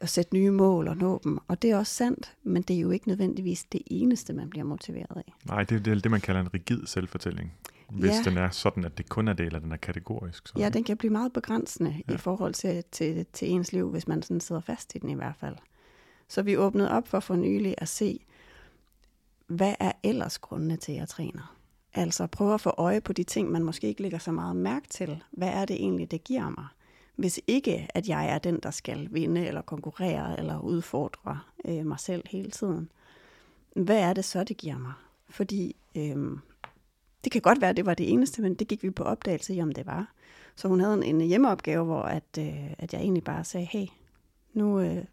at sætte nye mål og nå dem. Og det er også sandt, men det er jo ikke nødvendigvis det eneste, man bliver motiveret af. Nej, det, det er det, man kalder en rigid selvfortælling. Hvis ja. den er sådan, at det kun er det, eller den er kategorisk. Så. Ja, den kan blive meget begrænsende ja. i forhold til, til, til ens liv, hvis man sådan sidder fast i den i hvert fald. Så vi åbnede op for for nylig at se, hvad er ellers grundene til, at jeg træner? Altså prøve at få øje på de ting, man måske ikke lægger så meget mærke til. Hvad er det egentlig, det giver mig? Hvis ikke, at jeg er den, der skal vinde, eller konkurrere, eller udfordre øh, mig selv hele tiden. Hvad er det så, det giver mig? Fordi øh, det kan godt være, at det var det eneste, men det gik vi på opdagelse i, om det var. Så hun havde en, en hjemmeopgave, hvor at, øh, at jeg egentlig bare sagde, hey, nu øh,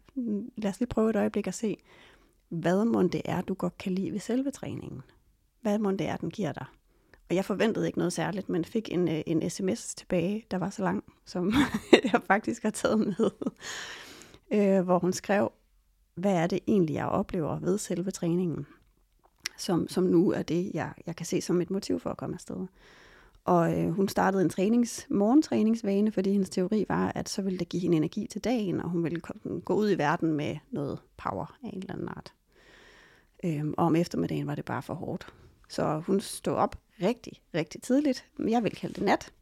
lad os lige prøve et øjeblik at se, hvad må det er, du godt kan lide ved selve træningen? Hvad må det er, den giver dig? Og jeg forventede ikke noget særligt, men fik en, øh, en sms tilbage, der var så lang, som jeg faktisk har taget med, øh, hvor hun skrev, hvad er det egentlig, jeg oplever ved selve træningen, som, som nu er det, jeg, jeg kan se som et motiv for at komme afsted. Og øh, hun startede en trænings, morgentræningsvane, fordi hendes teori var, at så ville det give hende energi til dagen, og hun ville gå ud i verden med noget power af en eller anden art. Øhm, og om eftermiddagen var det bare for hårdt. Så hun stod op rigtig, rigtig tidligt. Jeg vil kalde det nat.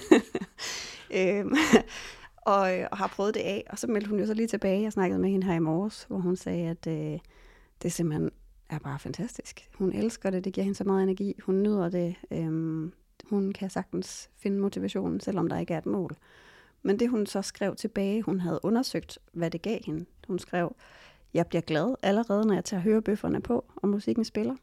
øhm, og, og har prøvet det af. Og så meldte hun jo så lige tilbage. Jeg snakkede med hende her i morges, hvor hun sagde, at øh, det simpelthen er bare fantastisk. Hun elsker det. Det giver hende så meget energi. Hun nyder det. Øhm, hun kan sagtens finde motivationen, selvom der ikke er et mål. Men det hun så skrev tilbage, hun havde undersøgt, hvad det gav hende. Hun skrev, jeg bliver glad allerede, når jeg tager hørebøfferne på, og musikken spiller.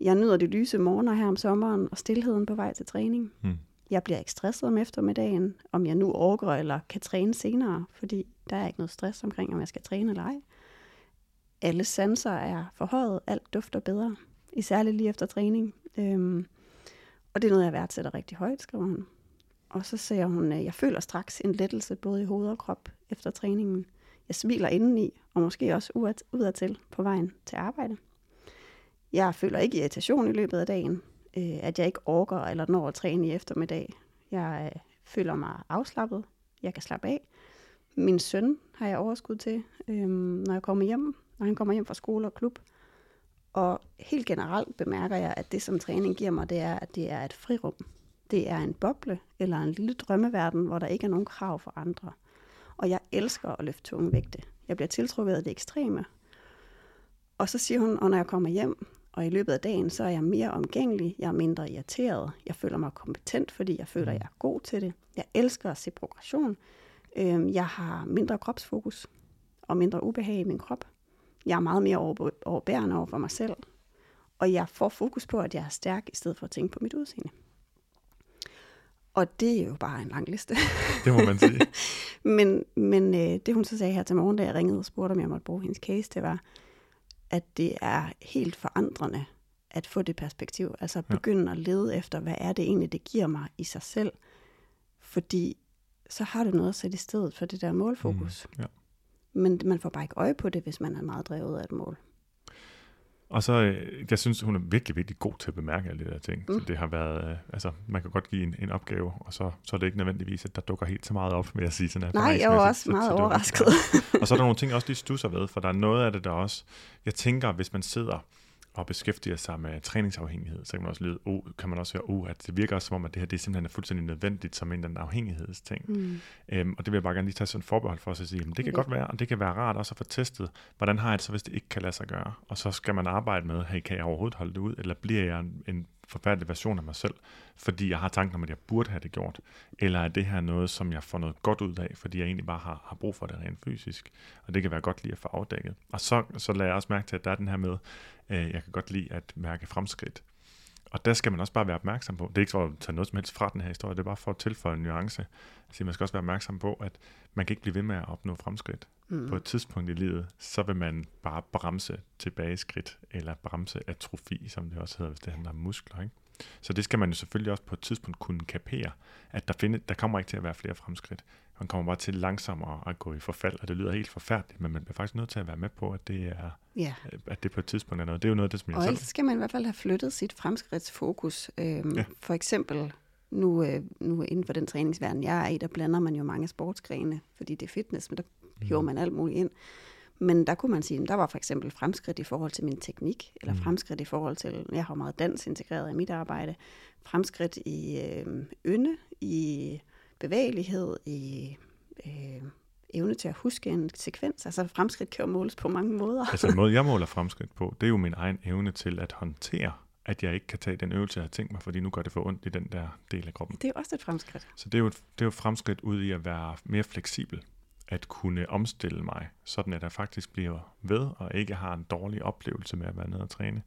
Jeg nyder de lyse morgener her om sommeren, og stillheden på vej til træning. Hmm. Jeg bliver ikke stresset om eftermiddagen, om jeg nu orker eller kan træne senere, fordi der er ikke noget stress omkring, om jeg skal træne eller ej. Alle sanser er forhøjet, alt dufter bedre, især lige efter træning. Øhm, og det er noget, jeg værdsætter rigtig højt, skriver hun. Og så siger hun, at jeg føler straks en lettelse både i hoved og krop efter træningen. Jeg smiler indeni, og måske også udadtil på vejen til arbejde. Jeg føler ikke irritation i løbet af dagen, øh, at jeg ikke orker eller når at træne i eftermiddag. Jeg øh, føler mig afslappet. Jeg kan slappe af. Min søn har jeg overskud til, øh, når jeg kommer hjem, når han kommer hjem fra skole og klub. Og helt generelt bemærker jeg, at det, som træning giver mig, det er, at det er et frirum. Det er en boble eller en lille drømmeverden, hvor der ikke er nogen krav for andre. Og jeg elsker at løfte tunge vægte. Jeg bliver tiltrukket af det ekstreme. Og så siger hun, og når jeg kommer hjem, og i løbet af dagen, så er jeg mere omgængelig, jeg er mindre irriteret, jeg føler mig kompetent, fordi jeg føler, at jeg er god til det. Jeg elsker at se progression. Øhm, jeg har mindre kropsfokus og mindre ubehag i min krop. Jeg er meget mere over, overbærende over for mig selv. Og jeg får fokus på, at jeg er stærk, i stedet for at tænke på mit udseende. Og det er jo bare en lang liste. Det må man sige. men men øh, det hun så sagde her til morgen, da jeg ringede og spurgte, om jeg måtte bruge hendes case, det var, at det er helt forandrende at få det perspektiv. Altså begynde ja. at lede efter, hvad er det egentlig, det giver mig i sig selv. Fordi så har du noget at sætte i stedet for det der målfokus. Mm, ja. Men man får bare ikke øje på det, hvis man er meget drevet af et mål. Og så, øh, jeg synes, hun er virkelig, virkelig god til at bemærke alle de der ting. Mm. Så det har været, øh, altså, man kan godt give en, en opgave, og så, så er det ikke nødvendigvis, at der dukker helt så meget op, vil jeg sige. Sådan Nej, jeg var også meget så, overrasket. og så er der nogle ting, også de stusser ved, for der er noget af det, der også, jeg tænker, hvis man sidder og beskæftiger sig med træningsafhængighed, så kan man også lyde, oh, kan man også høre, oh, at det virker også som om, at det her det simpelthen er fuldstændig nødvendigt som en eller anden afhængighedsting. Mm. Øhm, og det vil jeg bare gerne lige tage sådan en forbehold for at sige, men det kan okay. godt være, og det kan være rart også at få testet, hvordan har jeg det så, hvis det ikke kan lade sig gøre? Og så skal man arbejde med, hey, kan jeg overhovedet holde det ud, eller bliver jeg en, en forfærdelig version af mig selv, fordi jeg har tanken om, at jeg burde have det gjort? Eller er det her noget, som jeg får noget godt ud af, fordi jeg egentlig bare har, har brug for det rent fysisk? Og det kan være godt lige at få afdækket. Og så, så lader jeg også mærke til, at der er den her med, øh, jeg kan godt lide at mærke fremskridt. Og der skal man også bare være opmærksom på. Det er ikke for at tage noget som helst fra den her historie, det er bare for at tilføje en nuance. Altså, man skal også være opmærksom på, at man kan ikke blive ved med at opnå fremskridt. Mm. På et tidspunkt i livet, så vil man bare bremse tilbageskridt, eller bremse atrofi, som det også hedder, hvis det handler om muskler. Ikke? Så det skal man jo selvfølgelig også på et tidspunkt kunne kapere, at der, find, der kommer ikke til at være flere fremskridt. Man kommer bare til langsommere at gå i forfald, og det lyder helt forfærdeligt, men man bliver faktisk nødt til at være med på, at det er, ja. at det på et tidspunkt er noget. Det er jo noget, det som jeg Og ellers skal man i hvert fald have flyttet sit fremskridtsfokus. Øhm, ja. For eksempel nu, øh, nu inden for den træningsverden, jeg er i, der blander man jo mange sportsgrene, fordi det er fitness, men der hiver mm. man alt muligt ind. Men der kunne man sige, at der var for eksempel fremskridt i forhold til min teknik, eller mm. fremskridt i forhold til, jeg har meget dans integreret i mit arbejde, fremskridt i øh, ynde, i bevægelighed, i øh, evne til at huske en sekvens. Altså fremskridt kan jo måles på mange måder. altså en måde, jeg måler fremskridt på, det er jo min egen evne til at håndtere at jeg ikke kan tage den øvelse, jeg har tænkt mig, fordi nu gør det for ondt i den der del af kroppen. Det er jo også et fremskridt. Så det er jo et, det er jo et fremskridt ud i at være mere fleksibel at kunne omstille mig, sådan at jeg faktisk bliver ved og ikke har en dårlig oplevelse med at være nede og træne.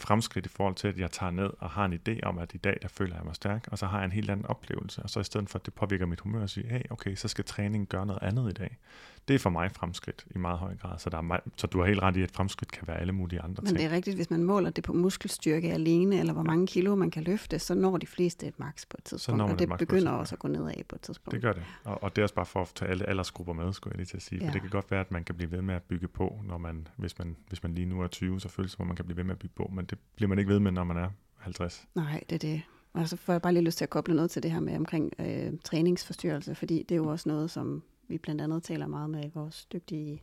Fremskridt i forhold til, at jeg tager ned og har en idé om, at i dag der føler jeg mig stærk, og så har jeg en helt anden oplevelse. Og så i stedet for, at det påvirker mit humør, at sige, hey, okay, så skal træningen gøre noget andet i dag det er for mig fremskridt i meget høj grad. Så, der er meget, så du har helt ret i, at fremskridt kan være alle mulige andre Men ting. Men det er rigtigt, hvis man måler det på muskelstyrke alene, eller hvor mange kilo man kan løfte, så når de fleste et max på et tidspunkt, og det begynder også at gå nedad på et tidspunkt. Det gør det, og, og det er også bare for at tage alle aldersgrupper med, skulle jeg lige til at sige. Ja. For det kan godt være, at man kan blive ved med at bygge på, når man, hvis, man, hvis man lige nu er 20, så føles det som, man kan blive ved med at bygge på, men det bliver man ikke ved med, når man er 50. Nej, det er det. Og så får jeg bare lige lyst til at koble noget til det her med omkring øh, træningsforstyrrelse, fordi det er jo også noget, som vi blandt andet taler meget med vores dygtige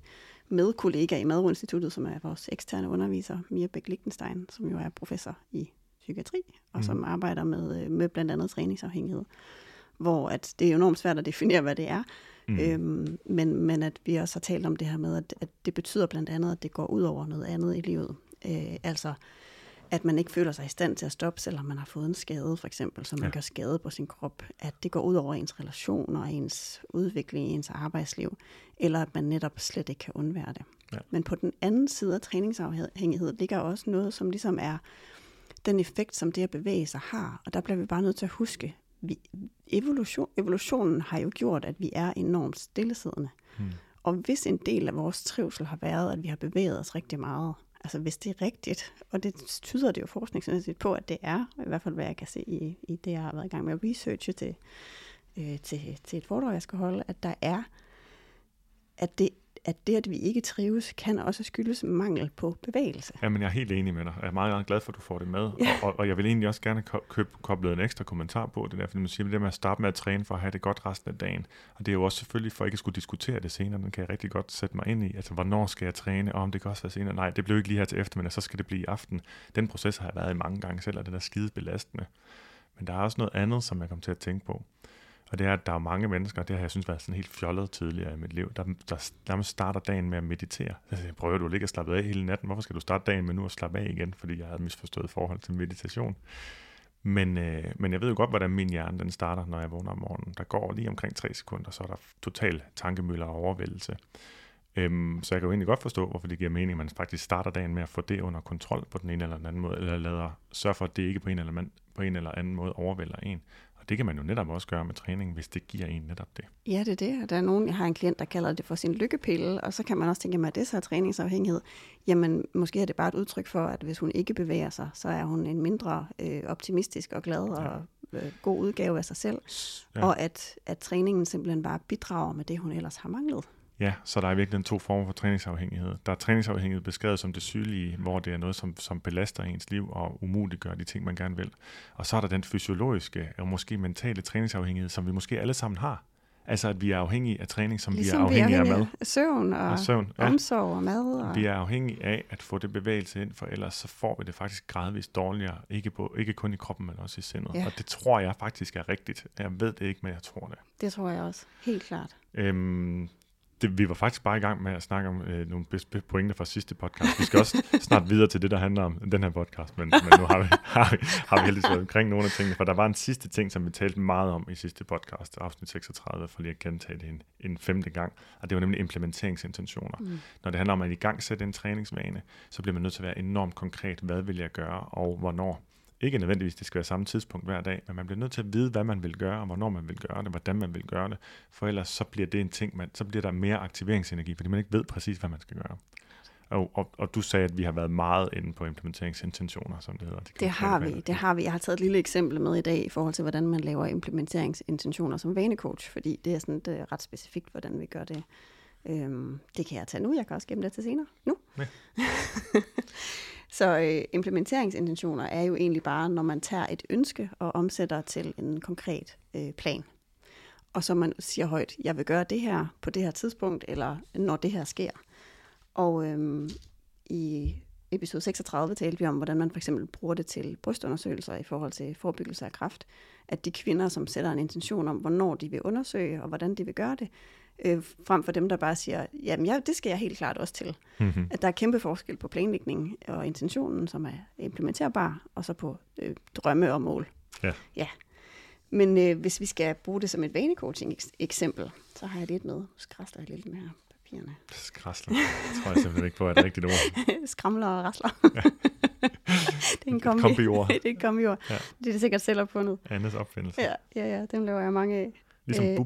medkollega i Madro som er vores eksterne underviser, Mia Bæk Lichtenstein, som jo er professor i psykiatri, og mm. som arbejder med, øh, med blandt andet træningsafhængighed, hvor at det er enormt svært at definere, hvad det er, mm. øhm, men, men at vi også har talt om det her med, at, at det betyder blandt andet, at det går ud over noget andet i livet. Øh, altså at man ikke føler sig i stand til at stoppe, selvom man har fået en skade, for eksempel, så man ja. gør skade på sin krop, at det går ud over ens relationer, ens udvikling ens arbejdsliv, eller at man netop slet ikke kan undvære det. Ja. Men på den anden side af træningsafhængighed ligger også noget, som ligesom er den effekt, som det at bevæge sig har, og der bliver vi bare nødt til at huske, vi, evolution, evolutionen har jo gjort, at vi er enormt stillesiddende. Hmm. Og hvis en del af vores trivsel har været, at vi har bevæget os rigtig meget, altså hvis det er rigtigt, og det tyder det jo forskningsmæssigt på, at det er, i hvert fald hvad jeg kan se i, i det, jeg har været i gang med at researche til, øh, til, til et foredrag, jeg skal holde, at der er, at det at det, at vi ikke trives, kan også skyldes mangel på bevægelse. Jamen, jeg er helt enig med dig. Jeg er meget, meget glad for, at du får det med. Ja. Og, og, jeg vil egentlig også gerne købe koblet en ekstra kommentar på det der, fordi man siger, det med at starte med at træne for at have det godt resten af dagen. Og det er jo også selvfølgelig for at ikke at skulle diskutere det senere. Den kan jeg rigtig godt sætte mig ind i. Altså, hvornår skal jeg træne? Og om det kan også være senere. Nej, det blev ikke lige her til eftermiddag, så skal det blive i aften. Den proces har jeg været i mange gange selv, og den er skide belastende. Men der er også noget andet, som jeg kom til at tænke på. Og det er, at der er mange mennesker, det har jeg synes været sådan helt fjollet tidligere i mit liv, der, der nærmest starter dagen med at meditere. Jeg prøver du at ligge og slappe af hele natten? Hvorfor skal du starte dagen med nu at slappe af igen? Fordi jeg havde misforstået forhold til meditation. Men, øh, men jeg ved jo godt, hvordan min hjerne den starter, når jeg vågner om morgenen. Der går lige omkring tre sekunder, så er der total tankemøller og overvældelse. Øhm, så jeg kan jo egentlig godt forstå, hvorfor det giver mening, at man faktisk starter dagen med at få det under kontrol på den ene eller den anden måde, eller lader sørge for, at det ikke på en eller, anden, på en eller anden måde overvælder en. Og det kan man jo netop også gøre med træning, hvis det giver en netop det. Ja, det er det. Der er nogen, jeg har en klient, der kalder det for sin lykkepille, og så kan man også tænke, at det så er træningsafhængighed. Jamen, måske er det bare et udtryk for, at hvis hun ikke bevæger sig, så er hun en mindre øh, optimistisk og glad og øh, god udgave af sig selv. Ja. Og at, at træningen simpelthen bare bidrager med det, hun ellers har manglet. Ja, så der er virkelig to former for træningsafhængighed. Der er træningsafhængighed beskrevet som det sygelige, hvor det er noget, som, som belaster ens liv og umuliggør de ting, man gerne vil. Og så er der den fysiologiske og måske mentale træningsafhængighed, som vi måske alle sammen har. Altså at vi er afhængige af træning, som ligesom vi er afhængige, af mad. Af søvn og, og søvn, ja. omsorg og mad. Og... Vi er afhængige af at få det bevægelse ind, for ellers så får vi det faktisk gradvist dårligere, ikke, på, ikke kun i kroppen, men også i sindet. Ja. Og det tror jeg faktisk er rigtigt. Jeg ved det ikke, men jeg tror det. Det tror jeg også, helt klart. Øhm, det, vi var faktisk bare i gang med at snakke om øh, nogle pointer fra sidste podcast. Vi skal også snart videre til det, der handler om den her podcast, men, men nu har vi, har vi, har vi heldigvis været omkring nogle af tingene, for der var en sidste ting, som vi talte meget om i sidste podcast, afsnit 36, for lige at gentage det en, en femte gang, og det var nemlig implementeringsintentioner. Mm. Når det handler om at i gang sætte en træningsvane, så bliver man nødt til at være enormt konkret, hvad vil jeg gøre, og hvornår. Ikke nødvendigvis, det skal være samme tidspunkt hver dag, men man bliver nødt til at vide, hvad man vil gøre, og hvornår man vil gøre det, hvordan man vil gøre det, for ellers så bliver det en ting, man, så bliver der mere aktiveringsenergi, fordi man ikke ved præcis, hvad man skal gøre. Og, og, og du sagde, at vi har været meget inde på implementeringsintentioner, som det hedder. Det, det har vi, det har vi. Jeg har taget et lille eksempel med i dag i forhold til, hvordan man laver implementeringsintentioner som vanecoach, fordi det er sådan det er ret specifikt, hvordan vi gør det. Øhm, det kan jeg tage nu, jeg kan også gemme det til senere. Nu. Ja. Så øh, implementeringsintentioner er jo egentlig bare, når man tager et ønske og omsætter til en konkret øh, plan. Og så man siger højt, jeg vil gøre det her på det her tidspunkt, eller når det her sker. Og øh, i episode 36 talte vi om, hvordan man for eksempel bruger det til brystundersøgelser i forhold til forebyggelse af kræft. At de kvinder, som sætter en intention om, hvornår de vil undersøge og hvordan de vil gøre det, øh, frem for dem, der bare siger, jamen ja, det skal jeg helt klart også til. Mm-hmm. At der er kæmpe forskel på planlægning og intentionen, som er implementerbar, og så på øh, drømme og mål. Ja. ja. Men øh, hvis vi skal bruge det som et vanecoaching-eksempel, så har jeg lidt med. Skræsler jeg lidt med her papirerne. Skræsler? Det tror jeg simpelthen ikke på er et rigtigt ord. Skramler og rasler. Ja. det er en kombi. kombi-ord. det er et kombi-ord. Ja. Det er det sikkert selv opfundet. Andes opfindelse. Ja, ja, ja, dem laver jeg mange af. Ligesom øh.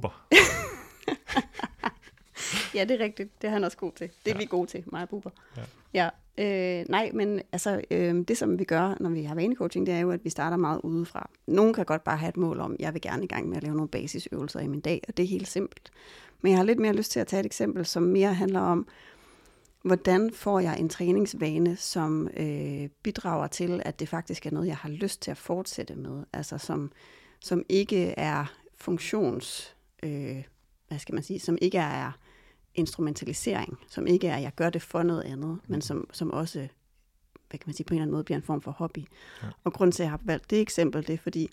ja, det er rigtigt. Det er han også god til. Det er ja. vi gode til, mig og Buber. Ja. ja. Øh, nej, men altså, øh, det som vi gør, når vi har vanecoaching, det er jo, at vi starter meget udefra. Nogen kan godt bare have et mål om, jeg vil gerne i gang med at lave nogle basisøvelser i min dag, og det er helt simpelt. Men jeg har lidt mere lyst til at tage et eksempel, som mere handler om, hvordan får jeg en træningsvane, som øh, bidrager til, at det faktisk er noget, jeg har lyst til at fortsætte med. Altså som, som ikke er funktions... Øh, hvad skal man sige, som ikke er instrumentalisering, som ikke er, at jeg gør det for noget andet, mm. men som, som også, hvad kan man sige, på en eller anden måde bliver en form for hobby. Ja. Og grund til, at jeg har valgt det eksempel, det er fordi,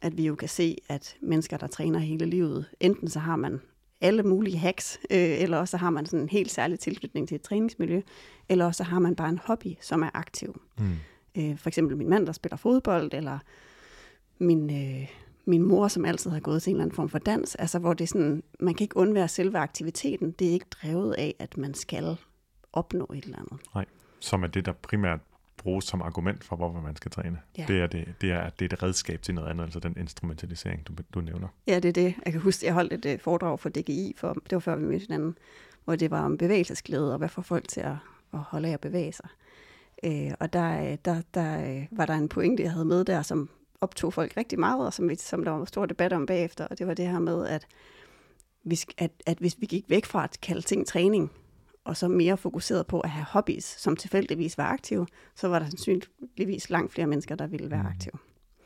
at vi jo kan se, at mennesker, der træner hele livet, enten så har man alle mulige hacks, øh, eller også så har man sådan en helt særlig tilknytning til et træningsmiljø, eller også så har man bare en hobby, som er aktiv. Mm. Øh, for eksempel min mand, der spiller fodbold, eller min, øh, min mor, som altid har gået til en eller anden form for dans, altså hvor det er sådan, man kan ikke undvære selve aktiviteten. Det er ikke drevet af, at man skal opnå et eller andet. Nej, som er det, der primært bruges som argument for, hvorfor man skal træne. Ja. Det, er det, det, er, det er et redskab til noget andet, altså den instrumentalisering, du, du nævner. Ja, det er det. Jeg kan huske, jeg holdt et uh, foredrag for DGI, for, det var før vi mødte hinanden, hvor det var om bevægelsesglæde, og hvad får folk til at, at holde af at bevæge sig. Uh, og der, øh, der, der uh, var der en pointe, jeg havde med der, som optog folk rigtig meget, og som, vi, som der var stor debat om bagefter, og det var det her med, at, vi, at, at hvis vi gik væk fra at kalde ting træning, og så mere fokuseret på at have hobbies, som tilfældigvis var aktive, så var der sandsynligvis langt flere mennesker, der ville være mm. aktive.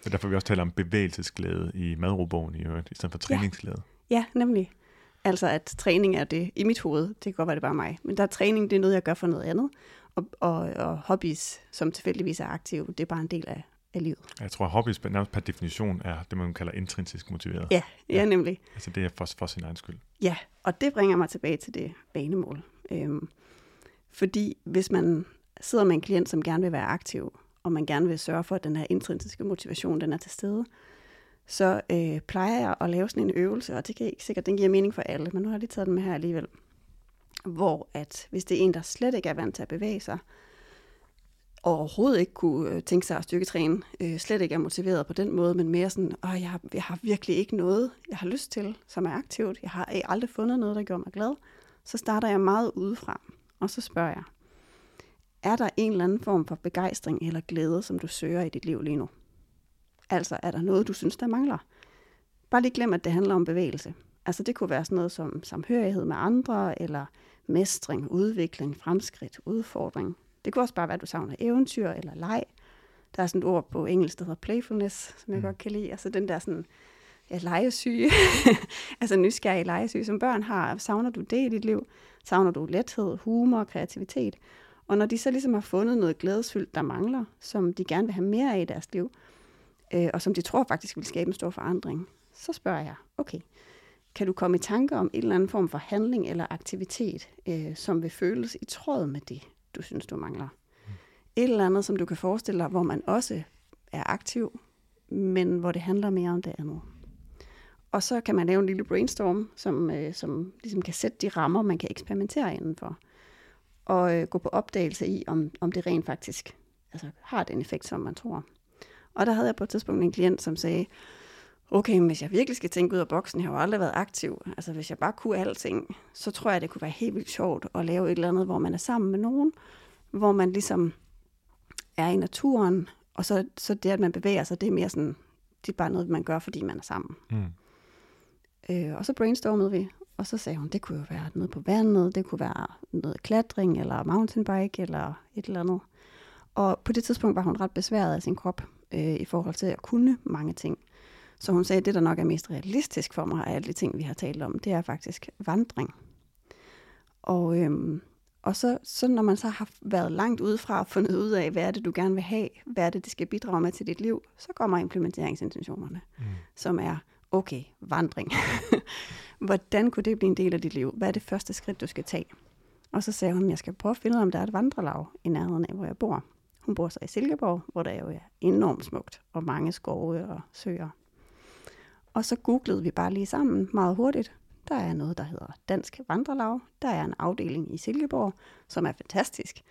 Så derfor vi også taler om bevægelsesglæde i madrobogen i øvrigt, i stedet for træningsglæde. Ja, ja nemlig. Altså at træning er det i mit hoved, det kan godt være det bare mig, men der er træning, det er noget, jeg gør for noget andet, og, og, og hobbies, som tilfældigvis er aktive, det er bare en del af, af livet. Jeg tror, at hobbies nærmest per definition er det, man kalder intrinsisk motiveret. Ja, ja, ja. nemlig. Altså det er for, for sin egen skyld. Ja, og det bringer mig tilbage til det banemål. Øhm, fordi hvis man sidder med en klient, som gerne vil være aktiv, og man gerne vil sørge for, at den her intrinsiske motivation den er til stede, så øh, plejer jeg at lave sådan en øvelse, og det kan ikke sikkert, den giver mening for alle, men nu har jeg lige taget den med her alligevel, hvor at hvis det er en, der slet ikke er vant til at bevæge sig, overhovedet ikke kunne øh, tænke sig at styrketræne, øh, slet ikke er motiveret på den måde, men mere sådan, Åh, jeg, har, jeg har virkelig ikke noget, jeg har lyst til, som er aktivt. Jeg har aldrig fundet noget, der gør mig glad. Så starter jeg meget udefra, og så spørger jeg, er der en eller anden form for begejstring eller glæde, som du søger i dit liv lige nu? Altså, er der noget, du synes, der mangler? Bare lige glem, at det handler om bevægelse. Altså, det kunne være sådan noget som samhørighed med andre, eller mestring, udvikling, fremskridt, udfordring. Det kunne også bare være, at du savner eventyr eller leg. Der er sådan et ord på engelsk, der hedder playfulness, som jeg mm. godt kan lide. Altså den der sådan, ja, legesyge, altså nysgerrig legesyge, som børn har. Savner du det i dit liv? Savner du lethed, humor, kreativitet? Og når de så ligesom har fundet noget glædesfyldt, der mangler, som de gerne vil have mere af i deres liv, øh, og som de tror faktisk vil skabe en stor forandring, så spørger jeg, okay, kan du komme i tanke om en eller anden form for handling eller aktivitet, øh, som vil føles i tråd med det, du synes, du mangler? Et eller andet, som du kan forestille dig, hvor man også er aktiv, men hvor det handler mere om det andet. Og så kan man lave en lille brainstorm, som, øh, som ligesom kan sætte de rammer, man kan eksperimentere indenfor. Og øh, gå på opdagelse i, om, om det rent faktisk altså, har den effekt, som man tror. Og der havde jeg på et tidspunkt en klient, som sagde, okay, men hvis jeg virkelig skal tænke ud af boksen, jeg har jo aldrig været aktiv, altså hvis jeg bare kunne alting, så tror jeg, det kunne være helt vildt sjovt at lave et eller andet, hvor man er sammen med nogen, hvor man ligesom er i naturen, og så, så det, at man bevæger sig, det er mere sådan, det er bare noget, man gør, fordi man er sammen. Mm. Øh, og så brainstormede vi, og så sagde hun, det kunne jo være noget på vandet, det kunne være noget klatring, eller mountainbike, eller et eller andet. Og på det tidspunkt var hun ret besværet af sin krop, øh, i forhold til at kunne mange ting. Så hun sagde, at det, der nok er mest realistisk for mig af alle de ting, vi har talt om, det er faktisk vandring. Og, øhm, og så, så når man så har været langt udefra og fundet ud af, hvad er det, du gerne vil have, hvad er det, det skal bidrage med til dit liv, så kommer implementeringsintentionerne, mm. som er, okay, vandring. Hvordan kunne det blive en del af dit liv? Hvad er det første skridt, du skal tage? Og så sagde hun, at jeg skal prøve at finde ud af, om der er et vandrelag i nærheden af, hvor jeg bor. Hun bor så i Silkeborg, hvor der jo er enormt smukt, og mange skove og søer. Og så googlede vi bare lige sammen meget hurtigt. Der er noget, der hedder Dansk Vandrelag. Der er en afdeling i Silkeborg, som er fantastisk.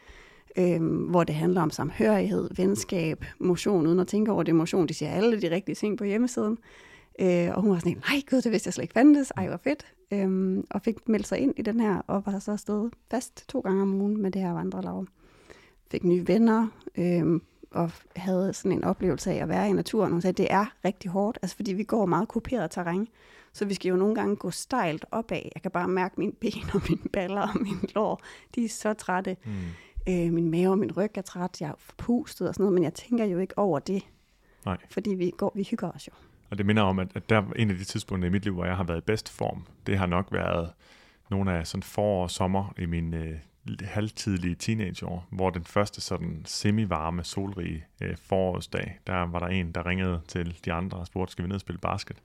Øhm, hvor det handler om samhørighed, venskab, motion, uden at tænke over det motion. De siger alle de rigtige ting på hjemmesiden. Øh, og hun var sådan, nej gud, det vidste jeg slet ikke fandtes. Ej, hvor fedt. Øhm, og fik meldt sig ind i den her, og var så afsted fast to gange om ugen med det her vandrelag. Fik nye venner, øhm, og havde sådan en oplevelse af at være i naturen. Hun sagde, at det er rigtig hårdt, altså fordi vi går meget kuperet terræn. Så vi skal jo nogle gange gå stejlt opad. Jeg kan bare mærke mine ben og mine baller og mine lår. De er så trætte. Mm. Øh, min mave og min ryg er træt. Jeg er forpustet og sådan noget, men jeg tænker jo ikke over det. Nej. Fordi vi, går, vi hygger os jo. Og det minder om, at, at der en af de tidspunkter i mit liv, hvor jeg har været i bedst form, det har nok været nogle af sådan forår og sommer i min øh, halvtidlige teenageår, hvor den første sådan semi-varme, solrige øh, forårsdag, der var der en, der ringede til de andre og spurgte, skal vi ned og spille basket?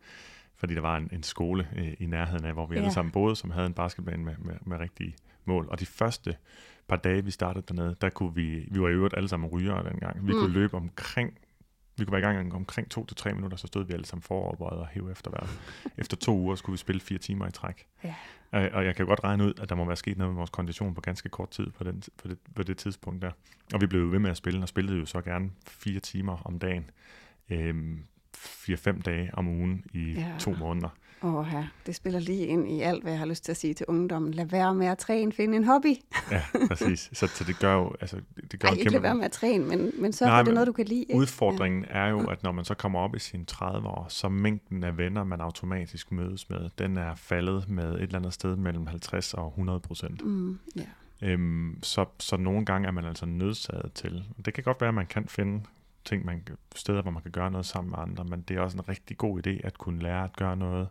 Fordi der var en, en skole øh, i nærheden af, hvor vi ja. alle sammen boede, som havde en basketbane med, med, med rigtige mål. Og de første par dage, vi startede dernede, der kunne vi, vi var i øvrigt alle sammen rygere dengang, vi mm. kunne løbe omkring vi kunne være i gang omkring to til tre minutter, så stod vi alle sammen foroverbøjet og hæve efter hver. Efter to uger skulle vi spille fire timer i træk. Ja. Og, og jeg kan godt regne ud, at der må være sket noget med vores kondition på ganske kort tid på, den, på, det, på det tidspunkt der. Og vi blev ved med at spille, og spillede jo så gerne fire timer om dagen. Øhm, fire-fem dage om ugen i ja. to måneder. Åh ja, det spiller lige ind i alt, hvad jeg har lyst til at sige til ungdommen. Lad være med at træne, finde en hobby. ja, præcis. Så, så det gør jo... Altså, det gør Ej, ikke lad være med at træne, men, men så er det noget, du kan lide. Udfordringen ja. er jo, at når man så kommer op i sine 30 år, så mængden af venner, man automatisk mødes med, den er faldet med et eller andet sted mellem 50 og 100 procent. Mm, yeah. Øhm, så, så nogle gange er man altså nødsaget til. Det kan godt være, at man kan finde ting, man, steder, hvor man kan gøre noget sammen med andre, men det er også en rigtig god idé at kunne lære at gøre noget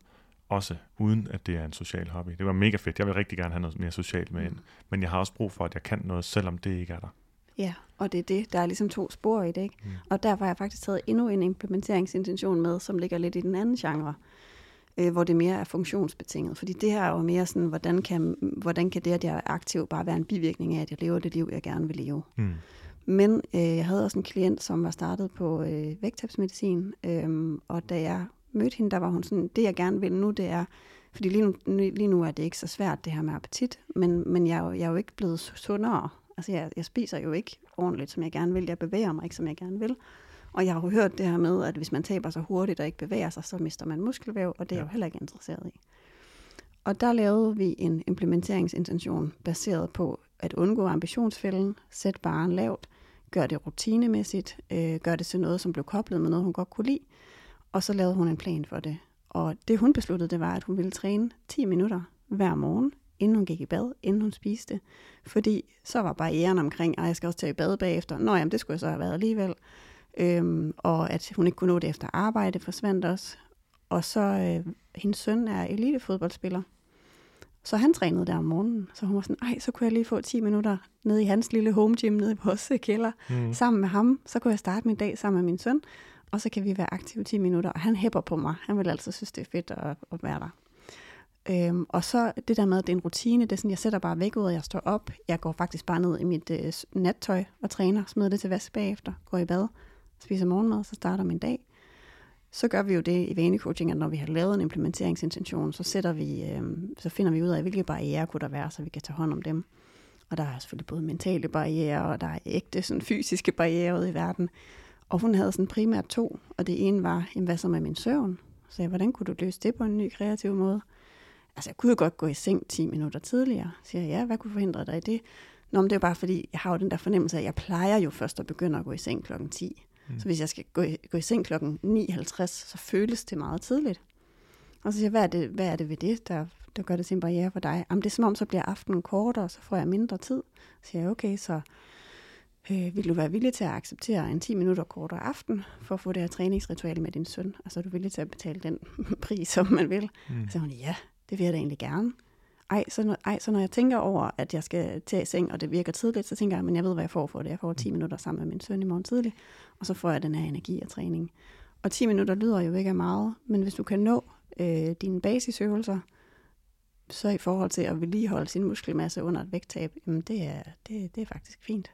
også uden at det er en social hobby. Det var mega fedt. Jeg vil rigtig gerne have noget mere socialt med ind. Mm. Men jeg har også brug for, at jeg kan noget, selvom det ikke er der. Ja, og det er det. Der er ligesom to spor i det, ikke? Mm. Og derfor har jeg faktisk taget endnu en implementeringsintention med, som ligger lidt i den anden genre, øh, hvor det mere er funktionsbetinget. Fordi det her er jo mere sådan, hvordan kan, hvordan kan det, at jeg er aktiv, bare være en bivirkning af, at jeg lever det liv, jeg gerne vil leve. Mm. Men øh, jeg havde også en klient, som var startet på øh, vægttabsmedicin, øh, og da jeg mødte hende, der var hun sådan, det jeg gerne vil nu, det er Fordi lige nu, lige nu er det ikke så svært, det her med appetit, men, men jeg, er jo, jeg er jo ikke blevet sundere. Altså, jeg, jeg spiser jo ikke ordentligt, som jeg gerne vil. Jeg bevæger mig ikke, som jeg gerne vil. Og jeg har jo hørt det her med, at hvis man taber sig hurtigt og ikke bevæger sig, så mister man muskelvæv, og det er jeg jo heller ikke interesseret i. Og der lavede vi en implementeringsintention baseret på at undgå ambitionsfælden, sætte baren lavt, gøre det rutinemæssigt, øh, gøre det til noget, som blev koblet med noget, hun godt kunne lide, og så lavede hun en plan for det. Og det hun besluttede, det var, at hun ville træne 10 minutter hver morgen, inden hun gik i bad, inden hun spiste. Fordi så var barrieren omkring, at jeg skal også tage i bad bagefter. Nå jamen, det skulle jeg så have været alligevel. Øhm, og at hun ikke kunne nå det efter arbejde, forsvandt også. Og så, øh, hendes søn er elitefodboldspiller. Så han trænede der om morgenen. Så hun var sådan, ej, så kunne jeg lige få 10 minutter nede i hans lille home gym nede i vores kælder, mm. sammen med ham. Så kunne jeg starte min dag sammen med min søn, og så kan vi være aktive 10 minutter. Og han hæpper på mig. Han vil altså synes, det er fedt at, at være der. Øhm, og så det der med, at det er en rutine, det er sådan, jeg sætter bare væk ud, og jeg står op. Jeg går faktisk bare ned i mit øh, nattøj og træner, smider det til vask bagefter, går i bad, spiser morgenmad, så starter min dag. Så gør vi jo det i vanecoaching, at når vi har lavet en implementeringsintention, så, sætter vi, øh, så finder vi ud af, hvilke barriere kunne der være, så vi kan tage hånd om dem. Og der er selvfølgelig både mentale barriere, og der er ægte sådan, fysiske barriere ude i verden. Og hun havde sådan primært to, og det ene var, jamen, hvad så med min søvn? Så jeg, hvordan kunne du løse det på en ny kreativ måde? Altså, jeg kunne jo godt gå i seng 10 minutter tidligere. Så siger jeg, ja, hvad kunne forhindre dig i det? Nå, men det er jo bare fordi, jeg har jo den der fornemmelse af, at jeg plejer jo først at begynde at gå i seng klokken 10. Mm. Så hvis jeg skal gå i, gå i seng klokken 9.50, så føles det meget tidligt. Og så siger jeg, hvad er det, hvad er det ved det, der, der gør det til en barriere for dig? Jamen, det er som om, så bliver aftenen kortere, og så får jeg mindre tid. Så siger jeg, okay, så øh, vil du være villig til at acceptere en 10 minutter kortere aften, for at få det her træningsritual med din søn? Altså, er du villig til at betale den pris, som man vil? Mm. Så hun, ja, det vil jeg da egentlig gerne. Ej så, når, ej, så når jeg tænker over, at jeg skal tage seng, og det virker tidligt, så tænker jeg, men jeg ved, hvad jeg får for det. Jeg får 10 mm. minutter sammen med min søn i morgen tidlig, og så får jeg den her energi og træning. Og 10 minutter lyder jo ikke af meget, men hvis du kan nå øh, dine basisøvelser, så i forhold til at vedligeholde sin muskelmasse under et vægttab, jamen det er, det, det er faktisk fint.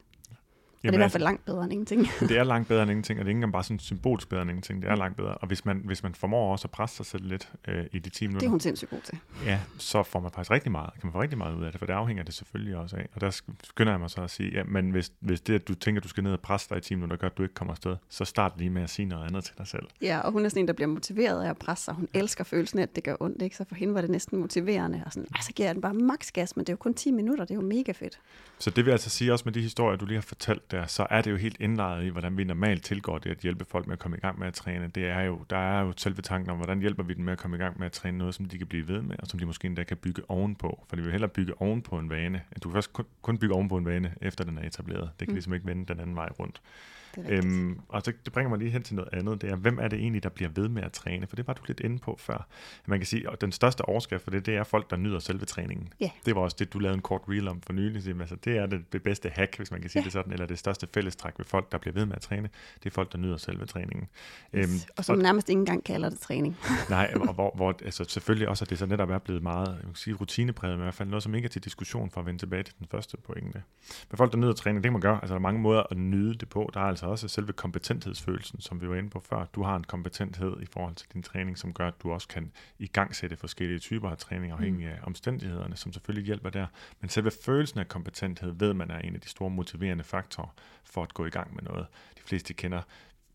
Jamen, det er i hvert fald langt bedre end ingenting. det er langt bedre end ingenting, og det er ikke engang bare sådan symbolsk bedre end ingenting. Det er langt bedre. Og hvis man, hvis man formår også at presse sig selv lidt øh, i de 10 minutter. Det er hun sindssygt god til. Ja, så får man faktisk rigtig meget, kan man få rigtig meget ud af det, for det afhænger det selvfølgelig også af. Og der skynder jeg mig så at sige, ja, men hvis, hvis det, at du tænker, at du skal ned og presse dig i 10 minutter, gør, at du ikke kommer afsted, så start lige med at sige noget andet til dig selv. Ja, og hun er sådan en, der bliver motiveret af at presse sig. Hun elsker følelsen af, at det gør ondt, ikke? Så for hende var det næsten motiverende. Og sådan, så giver jeg den bare maks gas, men det er jo kun 10 minutter, det er jo mega fedt. Så det vil altså sige også med de historier, du lige har fortalt der, så er det jo helt indlejret i, hvordan vi normalt tilgår det at hjælpe folk med at komme i gang med at træne. Det er jo, der er jo selve tanken om, hvordan hjælper vi dem med at komme i gang med at træne noget, som de kan blive ved med, og som de måske endda kan bygge ovenpå. For de vil hellere bygge ovenpå en vane. Du kan først kun, kun bygge ovenpå en vane, efter den er etableret. Det kan mm. ligesom ikke vende den anden vej rundt. Øhm, og det, det bringer mig lige hen til noget andet. Det er, hvem er det egentlig, der bliver ved med at træne? For det var du lidt inde på før. Man kan sige, at den største overskrift for det, det er folk, der nyder selve træningen. Yeah. Det var også det, du lavede en kort reel om for nylig. Altså, det er det, det bedste hack, hvis man kan sige yeah. det sådan, eller det største fællestræk ved folk, der bliver ved med at træne. Det er folk, der nyder selve træningen. Yes. Øhm, og som og, nærmest ikke engang kalder det træning. nej, og hvor, hvor altså, selvfølgelig også, at det så netop er blevet meget kan sige, rutinepræget, men i hvert fald noget, som ikke er til diskussion for at vende tilbage til den første pointe. Men folk, der nyder træning, det kan man gøre. Altså, der er mange måder at nyde det på. Der er altså også selve kompetenthedsfølelsen, som vi var inde på før. Du har en kompetenthed i forhold til din træning, som gør, at du også kan i gang sætte forskellige typer af træning, afhængig af omstændighederne, som selvfølgelig hjælper der. Men selve følelsen af kompetenthed ved man er en af de store motiverende faktorer for at gå i gang med noget. De fleste kender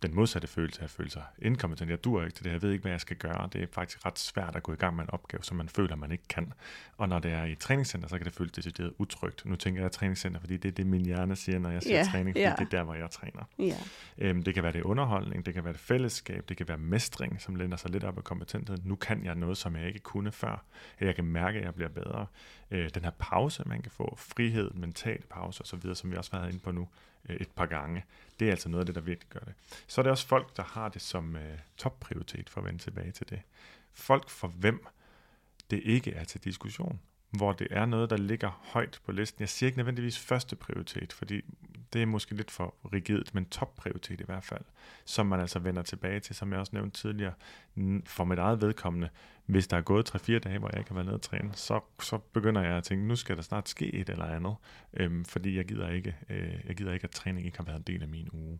den modsatte følelse af at føle sig inkompetent. Jeg dur ikke til det, jeg ved ikke, hvad jeg skal gøre. Det er faktisk ret svært at gå i gang med en opgave, som man føler, man ikke kan. Og når det er i et træningscenter, så kan det føles decideret utrygt. Nu tænker jeg træningscenter, fordi det er det, min hjerne siger, når jeg siger yeah, træning, fordi yeah. det er der, hvor jeg træner. Yeah. Øhm, det kan være det underholdning, det kan være det fællesskab, det kan være mestring, som lænder sig lidt op af kompetenthed. Nu kan jeg noget, som jeg ikke kunne før. Jeg kan mærke, at jeg bliver bedre. Øh, den her pause, man kan få, frihed, mental pause osv., som vi også har været inde på nu, Øh, et par gange. Det er altså noget af det, der virkelig gør det. Så er det også folk, der har det som øh, topprioritet for at vende tilbage til det. Folk for hvem det ikke er til diskussion hvor det er noget, der ligger højt på listen. Jeg siger ikke nødvendigvis første prioritet, fordi det er måske lidt for rigidt, men topprioritet i hvert fald, som man altså vender tilbage til, som jeg også nævnte tidligere, for mit eget vedkommende. Hvis der er gået 3-4 dage, hvor jeg ikke har været nede og træne, så, så begynder jeg at tænke, nu skal der snart ske et eller andet, øhm, fordi jeg gider, ikke, øh, jeg gider ikke, at træning ikke har været en del af min uge.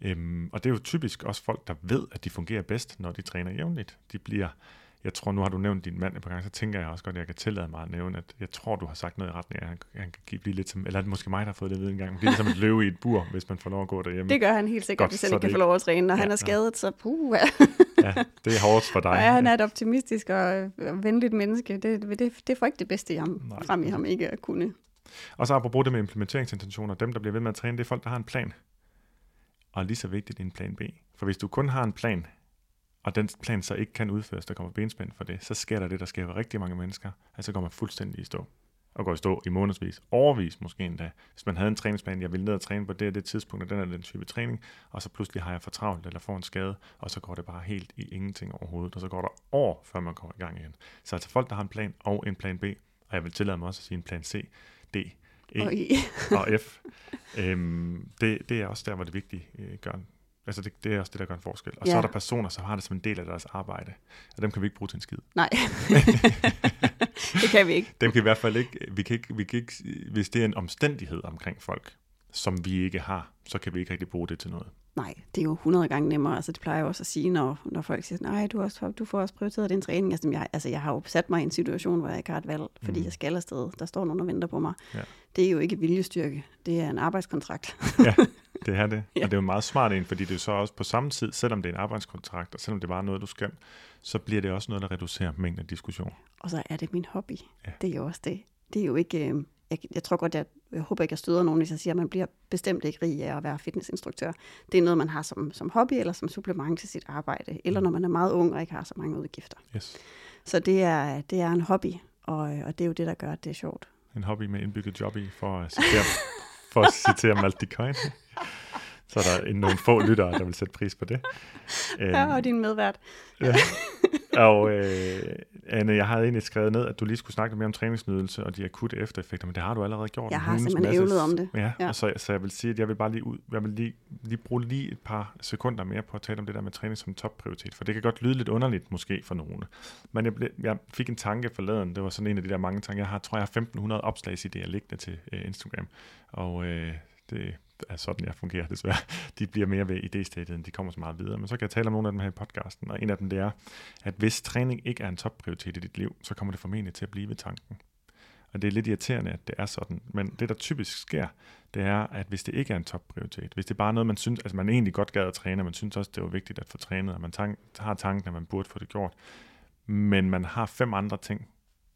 Øhm, og det er jo typisk også folk, der ved, at de fungerer bedst, når de træner jævnligt. De bliver jeg tror, nu har du nævnt din mand et par gange, så tænker jeg også godt, at jeg kan tillade mig at nævne, at jeg tror, du har sagt noget i retning af, at han, han kan blive lidt som, eller er det måske mig, der har fået det vide en gang, blive lidt som et løve i et bur, hvis man får lov at gå derhjemme. Det gør han helt sikkert, Godt, hvis han ikke kan få lov at træne. Når Ja, han er skadet, så puh, Ja, det er hårdt for dig. og er han er et optimistisk og øh, venligt menneske. Det, det, det får ikke det bedste i ham, Nej. frem i ham ikke at kunne. Og så apropos det med implementeringsintentioner, dem, der bliver ved med at træne, det er folk, der har en plan. Og lige så vigtigt en plan B. For hvis du kun har en plan, og den plan så ikke kan udføres, der kommer benspænd for det, så sker der det, der sker for rigtig mange mennesker, at så går man fuldstændig i stå. Og går i stå i månedsvis, overvis måske endda. Hvis man havde en træningsplan, jeg ville ned og træne på det og det tidspunkt, og den er den type træning, og så pludselig har jeg for travlt eller får en skade, og så går det bare helt i ingenting overhovedet, og så går der år, før man kommer i gang igen. Så altså folk, der har en plan og en plan B, og jeg vil tillade mig også at sige en plan C, D, E Og i, og F. øhm, det, det er også der, hvor det vigtige øh, gør Altså det, det er også det, der gør en forskel. Og ja. så er der personer, som har det som en del af deres arbejde. Og dem kan vi ikke bruge til en skid. nej, det kan vi ikke. Dem kan vi i hvert fald ikke, vi kan ikke, vi kan ikke, hvis det er en omstændighed omkring folk, som vi ikke har, så kan vi ikke rigtig bruge det til noget. Nej, det er jo 100 gange nemmere. Altså, det plejer jeg også at sige, når, når folk siger, nej, du, også, du får også prioriteret din træning. Altså, jeg, altså, jeg har jo sat mig i en situation, hvor jeg ikke har et valg, fordi Mm. jeg skal afsted. Der står nogen og venter på mig. Ja. Det er jo ikke viljestyrke. Det er en arbejdskontrakt. Ja, det er det. Ja. Og det er jo meget smart en, fordi det er så også på samme tid, selvom det er en arbejdskontrakt, og selvom det bare er noget, du skal, så bliver det også noget, der reducerer mængden af diskussion. Og så er det min hobby. Ja. Det er jo også det. Det er jo ikke... Øh, jeg, jeg tror godt, jeg, jeg håber ikke, jeg støder nogen, hvis jeg siger, at man bliver bestemt ikke rig af at være fitnessinstruktør. Det er noget, man har som, som hobby eller som supplement til sit arbejde, eller når man er meget ung og ikke har så mange udgifter. Yes. Så det er, det er en hobby, og, og det er jo det, der gør, at det er sjovt. En hobby med indbygget job i, for at citere, for at citere Malte Coyne. Så er der nogle få lyttere, der vil sætte pris på det. Ja, Øhm, og din medvært. Ja. Og øh, Anne, jeg havde egentlig skrevet ned, at du lige skulle snakke mere om træningsnydelse og de akutte eftereffekter, men det har du allerede gjort. Jeg har simpelthen ævlet om det. Ja, Ja. Og så, så jeg vil sige, at jeg vil bare lige, ud, jeg vil lige, lige bruge lige et par sekunder mere på at tale om det der med træning som topprioritet, for det kan godt lyde lidt underligt måske for nogen. Men jeg, blev, jeg fik en tanke forleden, det var sådan en af de der mange tanker, jeg har, tror jeg har 1500 opslagsidéer liggende til øh, Instagram, og øh, det er sådan, jeg fungerer desværre. De bliver mere ved idéstadiet, end de kommer så meget videre. Men så kan jeg tale om nogle af dem her i podcasten, og en af dem det er, at hvis træning ikke er en topprioritet i dit liv, så kommer det formentlig til at blive ved tanken. Og det er lidt irriterende, at det er sådan. Men det, der typisk sker, det er, at hvis det ikke er en topprioritet, hvis det er bare noget, man synes, altså man egentlig godt gad at træne, og man synes også, det var vigtigt at få trænet, og man tank, har tanken, at man burde få det gjort, men man har fem andre ting,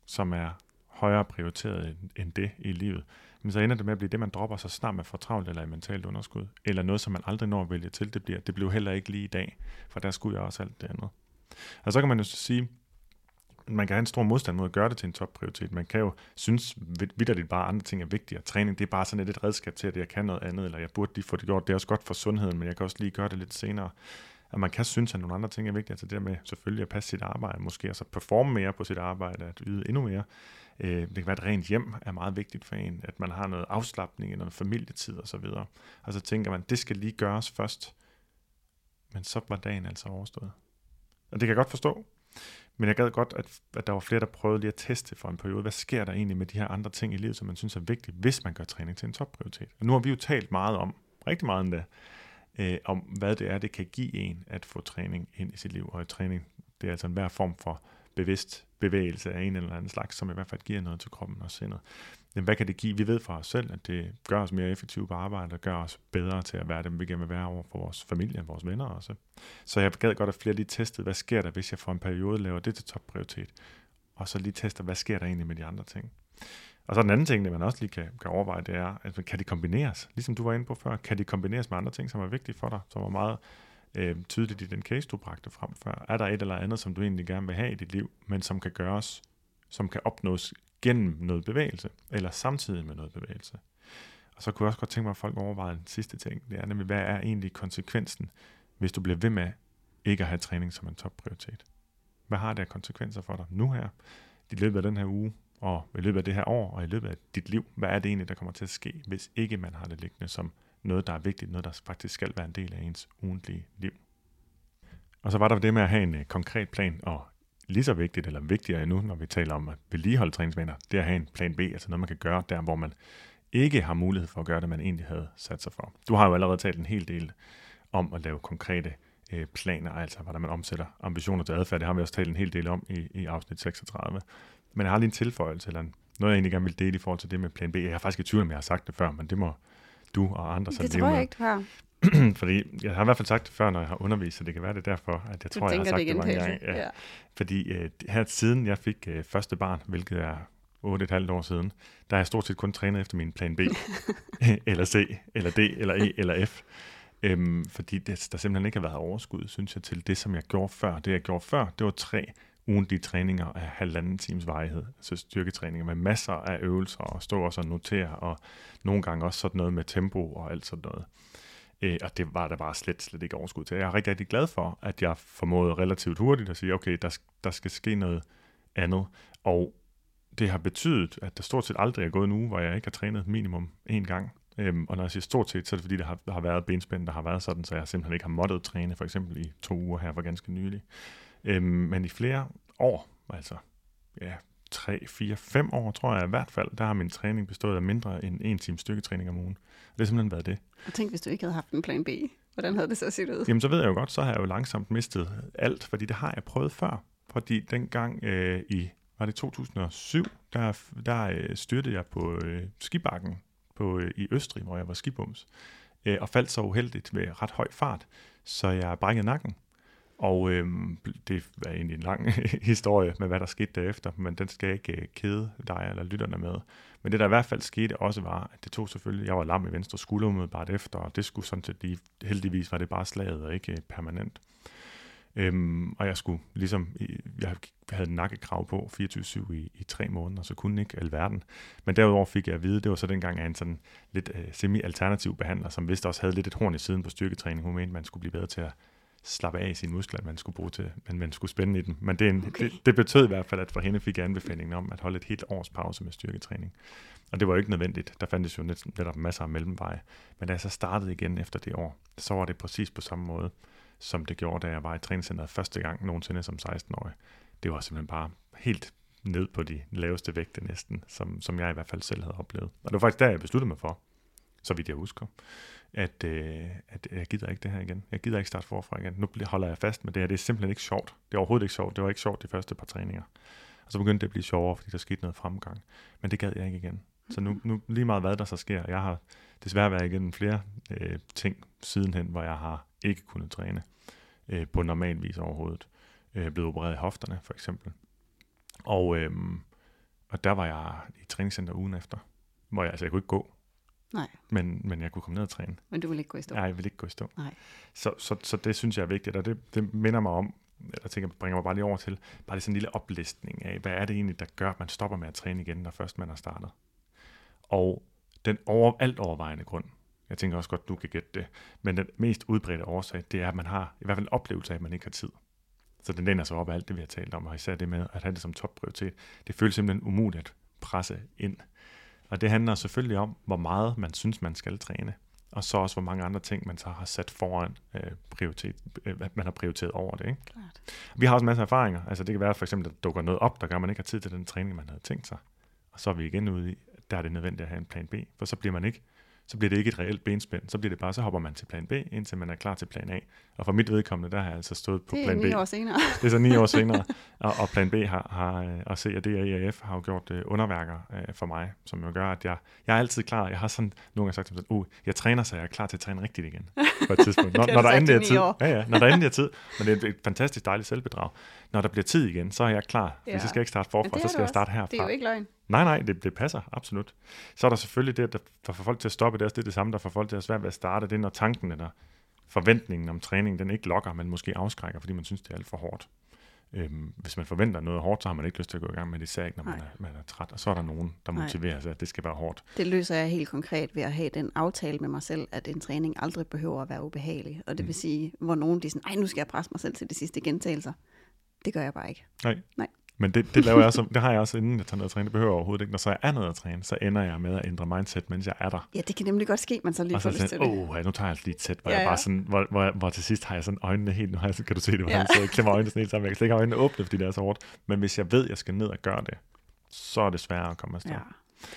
som er højere prioriteret end, end det i livet, men så ender det med at blive det, man dropper så snart man får travlt eller er mentalt underskud, eller noget, som man aldrig når at vælge til. Det bliver, det bliver heller ikke lige i dag, for der skulle jeg også alt det andet. Og så kan man jo sige, man kan have en stor modstand mod at gøre det til en topprioritet. Man kan jo synes vidderligt bare, at andre ting er vigtigere. Træning, det er bare sådan et, et redskab til, at jeg kan noget andet, eller jeg burde lige få det gjort. Det er også godt for sundheden, men jeg kan også lige gøre det lidt senere at man kan synes, at nogle andre ting er vigtige. Altså det der med selvfølgelig at passe sit arbejde, måske altså performe mere på sit arbejde, at yde endnu mere. Øh, det kan være, at rent hjem er meget vigtigt for en, at man har noget afslappning, noget familietid osv. Og så tænker man, det skal lige gøres først. Men så var dagen altså overstået. Og det kan jeg godt forstå. Men jeg gad godt, at, at der var flere, der prøvede lige at teste for en periode. Hvad sker der egentlig med de her andre ting i livet, som man synes er vigtige, hvis man gør træning til en topprioritet? Og nu har vi jo talt meget om, rigtig meget endda, øh, om hvad det er, det kan give en at få træning ind i sit liv. Og træning, det er altså en hver form for bevidst bevægelse af en eller anden slags, som i hvert fald giver noget til kroppen og sindet. Men hvad kan det give? Vi ved fra os selv, at det gør os mere effektive på arbejde, og gør os bedre til at være dem, vi gerne vil være over for vores familie og vores venner også. Så jeg gad godt, at flere lige testede, hvad sker der, hvis jeg for en periode laver det til topprioritet, og så lige tester, hvad sker der egentlig med de andre ting. Og så den anden ting, det man også lige kan, kan overveje, det er, at kan det kombineres? Ligesom du var inde på før, kan det kombineres med andre ting, som er vigtige for dig, som var meget øh, tydeligt i den case, du bragte frem før. Er der et eller andet, som du egentlig gerne vil have i dit liv, men som kan gøres, som kan opnås gennem noget bevægelse, eller samtidig med noget bevægelse. Og så kunne jeg også godt tænke mig, at folk overvejer den sidste ting. Det er nemlig, hvad er egentlig konsekvensen, hvis du bliver ved med ikke at have træning som en topprioritet? Hvad har det af konsekvenser for dig nu her, i løbet af den her uge, og i løbet af det her år, og i løbet af dit liv? Hvad er det egentlig, der kommer til at ske, hvis ikke man har det liggende som noget, der er vigtigt, noget, der faktisk skal være en del af ens ugentlige liv? Og så var der det med at have en uh, konkret plan, og lige så vigtigt, eller vigtigere endnu, når vi taler om at vedligeholde træningsvaner, det er at have en plan B, altså noget, man kan gøre der, hvor man ikke har mulighed for at gøre det, man egentlig havde sat sig for. Du har jo allerede talt en hel del om at lave konkrete øh, planer, altså hvordan man omsætter ambitioner til adfærd. Det har vi også talt en hel del om i, i afsnit 36. Men jeg har lige en tilføjelse, eller noget, jeg egentlig gerne vil dele i forhold til det med plan B. Jeg er faktisk i tvivl om, jeg har sagt det før, men det må du og andre så Det leve tror jeg ikke, du har. Fordi jeg har i hvert fald sagt det før, når jeg har undervist, så det kan være det er derfor, at jeg Du tror, jeg har sagt det det mange gange. Ja. Fordi øh, her siden jeg fik øh, første barn, hvilket er 8,5 år siden, der har jeg stort set kun trænet efter min plan B, eller C, eller D, eller E, eller F. Øhm, fordi det, der simpelthen ikke har været overskud, synes jeg, til det, som jeg gjorde før. Det, jeg gjorde før, det var tre ugentlige træninger af halvanden times varighed. Altså styrketræninger med masser af øvelser, og stå også og notere, og nogle gange også sådan noget med tempo og alt sådan noget. Øh, og det var der bare slet, slet ikke overskud til. Jeg er rigtig, rigtig glad for, at jeg formåede relativt hurtigt at sige, okay, der, der skal ske noget andet. Og det har betydet, at der stort set aldrig er gået en uge, hvor jeg ikke har trænet minimum én gang. Øhm, og når jeg siger stort set, så er det fordi, der har, der har været benspænd, der har været sådan, så jeg simpelthen ikke har måttet træne, for eksempel i to uger her for ganske nylig. Øhm, men i flere år, altså ja, 3, 4, 5 år, tror jeg i hvert fald, der har min træning bestået af mindre end en time styrketræning om ugen. Det har simpelthen været det. Og tænk, hvis du ikke havde haft en plan B. Hvordan havde det så set ud? Jamen, så ved jeg jo godt, så har jeg jo langsomt mistet alt, fordi det har jeg prøvet før. Fordi dengang øh, i, var det 2007, der, der øh, styrtede jeg på øh, skibakken på, øh, i Østrig, hvor jeg var skibums, øh, og faldt så uheldigt med ret høj fart, så jeg brækkede nakken. Og øh, det er egentlig en lang historie med, hvad der skete derefter, men den skal jeg ikke øh, kede dig eller lytterne med. Men det, der i hvert fald skete også, var, at det tog selvfølgelig, jeg var lam i venstre skulder umiddelbart efter, og det skulle sådan set lige, heldigvis var det bare slaget og ikke øh, permanent. Øhm, og jeg skulle ligesom, jeg havde nakkekrav på 24-7 i, i tre måneder, så kunne ikke alverden. Men derudover fik jeg at vide, det var så dengang af en sådan lidt øh, semi-alternativ behandler, som vist også havde lidt et horn i siden på styrketræning. Hun mente, man skulle blive bedre til at slappe af i sine muskler, man skulle bruge til, men man skulle spænde i dem. Men det, er en, Okay. det, det betød i hvert fald, at for hende fik jeg anbefalingen om at holde et helt års pause med styrketræning. Og det var jo ikke nødvendigt. Der fandtes jo net, netop masser af mellemveje. Men da jeg så startede igen efter det år, så var det præcis på samme måde, som det gjorde, da jeg var i træningscenteret første gang nogensinde som 16-årig. Det var simpelthen bare helt ned på de laveste vægte næsten, som, som jeg i hvert fald selv havde oplevet. Og det var faktisk der, jeg besluttede mig for, så vidt jeg husker, at, øh, at jeg gider ikke det her igen. Jeg gider ikke starte forfra igen. Nu bliver- holder jeg fast med det her. Det er simpelthen ikke sjovt. Det er overhovedet ikke sjovt. Det var ikke sjovt de første par træninger. Og så begyndte det at blive sjovere, fordi der skete noget fremgang. Men det gad jeg ikke igen. Så nu, nu lige meget hvad der så sker. Jeg har desværre været igennem flere øh, ting sidenhen, hvor jeg har ikke kunnet træne øh, på normal vis overhovedet. Øh, blevet opereret i hofterne for eksempel. Og, øh, og der var jeg i træningscenter ugen efter, hvor jeg altså jeg kunne ikke gå, Nej, men, men jeg kunne komme ned og træne. men du vil ikke gå i stå. Nej, jeg vil ikke gå i stå. Nej. Så, så, så det synes jeg er vigtigt, og det, det minder mig om, eller tænker, bringer mig bare lige over til, bare lige sådan en lille oplistning af, hvad er det egentlig, der gør, at man stopper med at træne igen, når først man har startet. Og den over, alt overvejende grund, jeg tænker også godt, du kan gætte det, men den mest udbredte årsag, det er, at man har i hvert fald en oplevelse af, at man ikke har tid. Så den læner sig op af alt det, vi har talt om, og især det med at have det som topprioritet. Det føles simpelthen umuligt at presse ind. Og det handler selvfølgelig om, hvor meget man synes, man skal træne. Og så også, hvor mange andre ting, man så har sat foran øh, prioritet, øh, man har prioriteret over det. Ikke? Klart. Vi har også masser af erfaringer. Altså det kan være for eksempel, at der dukker noget op, der gør, at man ikke har tid til den træning, man havde tænkt sig. Og så er vi igen ude i, der er det nødvendigt at have en plan B, for så bliver man ikke så bliver det ikke et reelt benspænd. Så bliver det bare, så hopper man til plan B, indtil man er klar til plan A. Og for mit vedkommende, der har jeg altså stået på Det er plan B. ni år senere. Det er så ni år senere, og, og plan B har, har øh, og C og D og EAF har jo gjort øh, underværker øh, for mig, som jo gør, at jeg, jeg er altid klar. Jeg har sådan nogle gange sagt, sådan, uh, jeg træner, så jeg er klar til at træne rigtigt igen på et tidspunkt. Når, Det når der endelig er tid. Ja, ja, når der endelig er tid. Men det er et fantastisk dejligt selvbedrag. Når der bliver tid igen, så er jeg klar. Ja. Hvis jeg skal ikke starte forfra, det så er skal jeg starte herfra. Det er jo ikke løgn. Nej, nej, det, det passer, absolut. Så er der selvfølgelig det, der, der får folk til at stoppe, det er også det, det samme, der får folk til at svært ved at starte, det er, når tanken eller forventningen om træning, den ikke lokker, men måske afskrækker, fordi man synes, det er alt for hårdt. Øhm, hvis man forventer noget hårdt, så har man ikke lyst til at gå i gang med det, især ikke, når man Nej. er, man er træt. Og så er der nogen, der Nej. motiverer sig, at det skal være hårdt. Det løser jeg helt konkret ved at have den aftale med mig selv, at en træning aldrig behøver at være ubehagelig. Og det Mm. vil sige, hvor nogen de er sådan, ej, nu skal jeg presse mig selv til de sidste gentagelser. Det gør jeg bare ikke. Nej. Nej. Men det, det, laver jeg også, det har jeg også, inden jeg tager ned og træne. Det behøver jeg overhovedet ikke. Når så jeg er nede at træne, så ender jeg med at ændre mindset, mens jeg er der. Ja, det kan nemlig godt ske, man så lige og får så lyst til det. åh, oh, nu tager jeg lige et sæt, hvor, Ja, ja, jeg bare sådan, hvor, hvor, hvor, til sidst har jeg sådan øjnene helt, nu har jeg, sådan- kan du se det, hvor Ja. jeg sidder og klemmer øjnene sådan helt sammen. Jeg kan slet ikke have øjnene åbne, fordi det er så hårdt. Men hvis jeg ved, at jeg skal ned og gøre det, så er det sværere at komme afsted. Ja,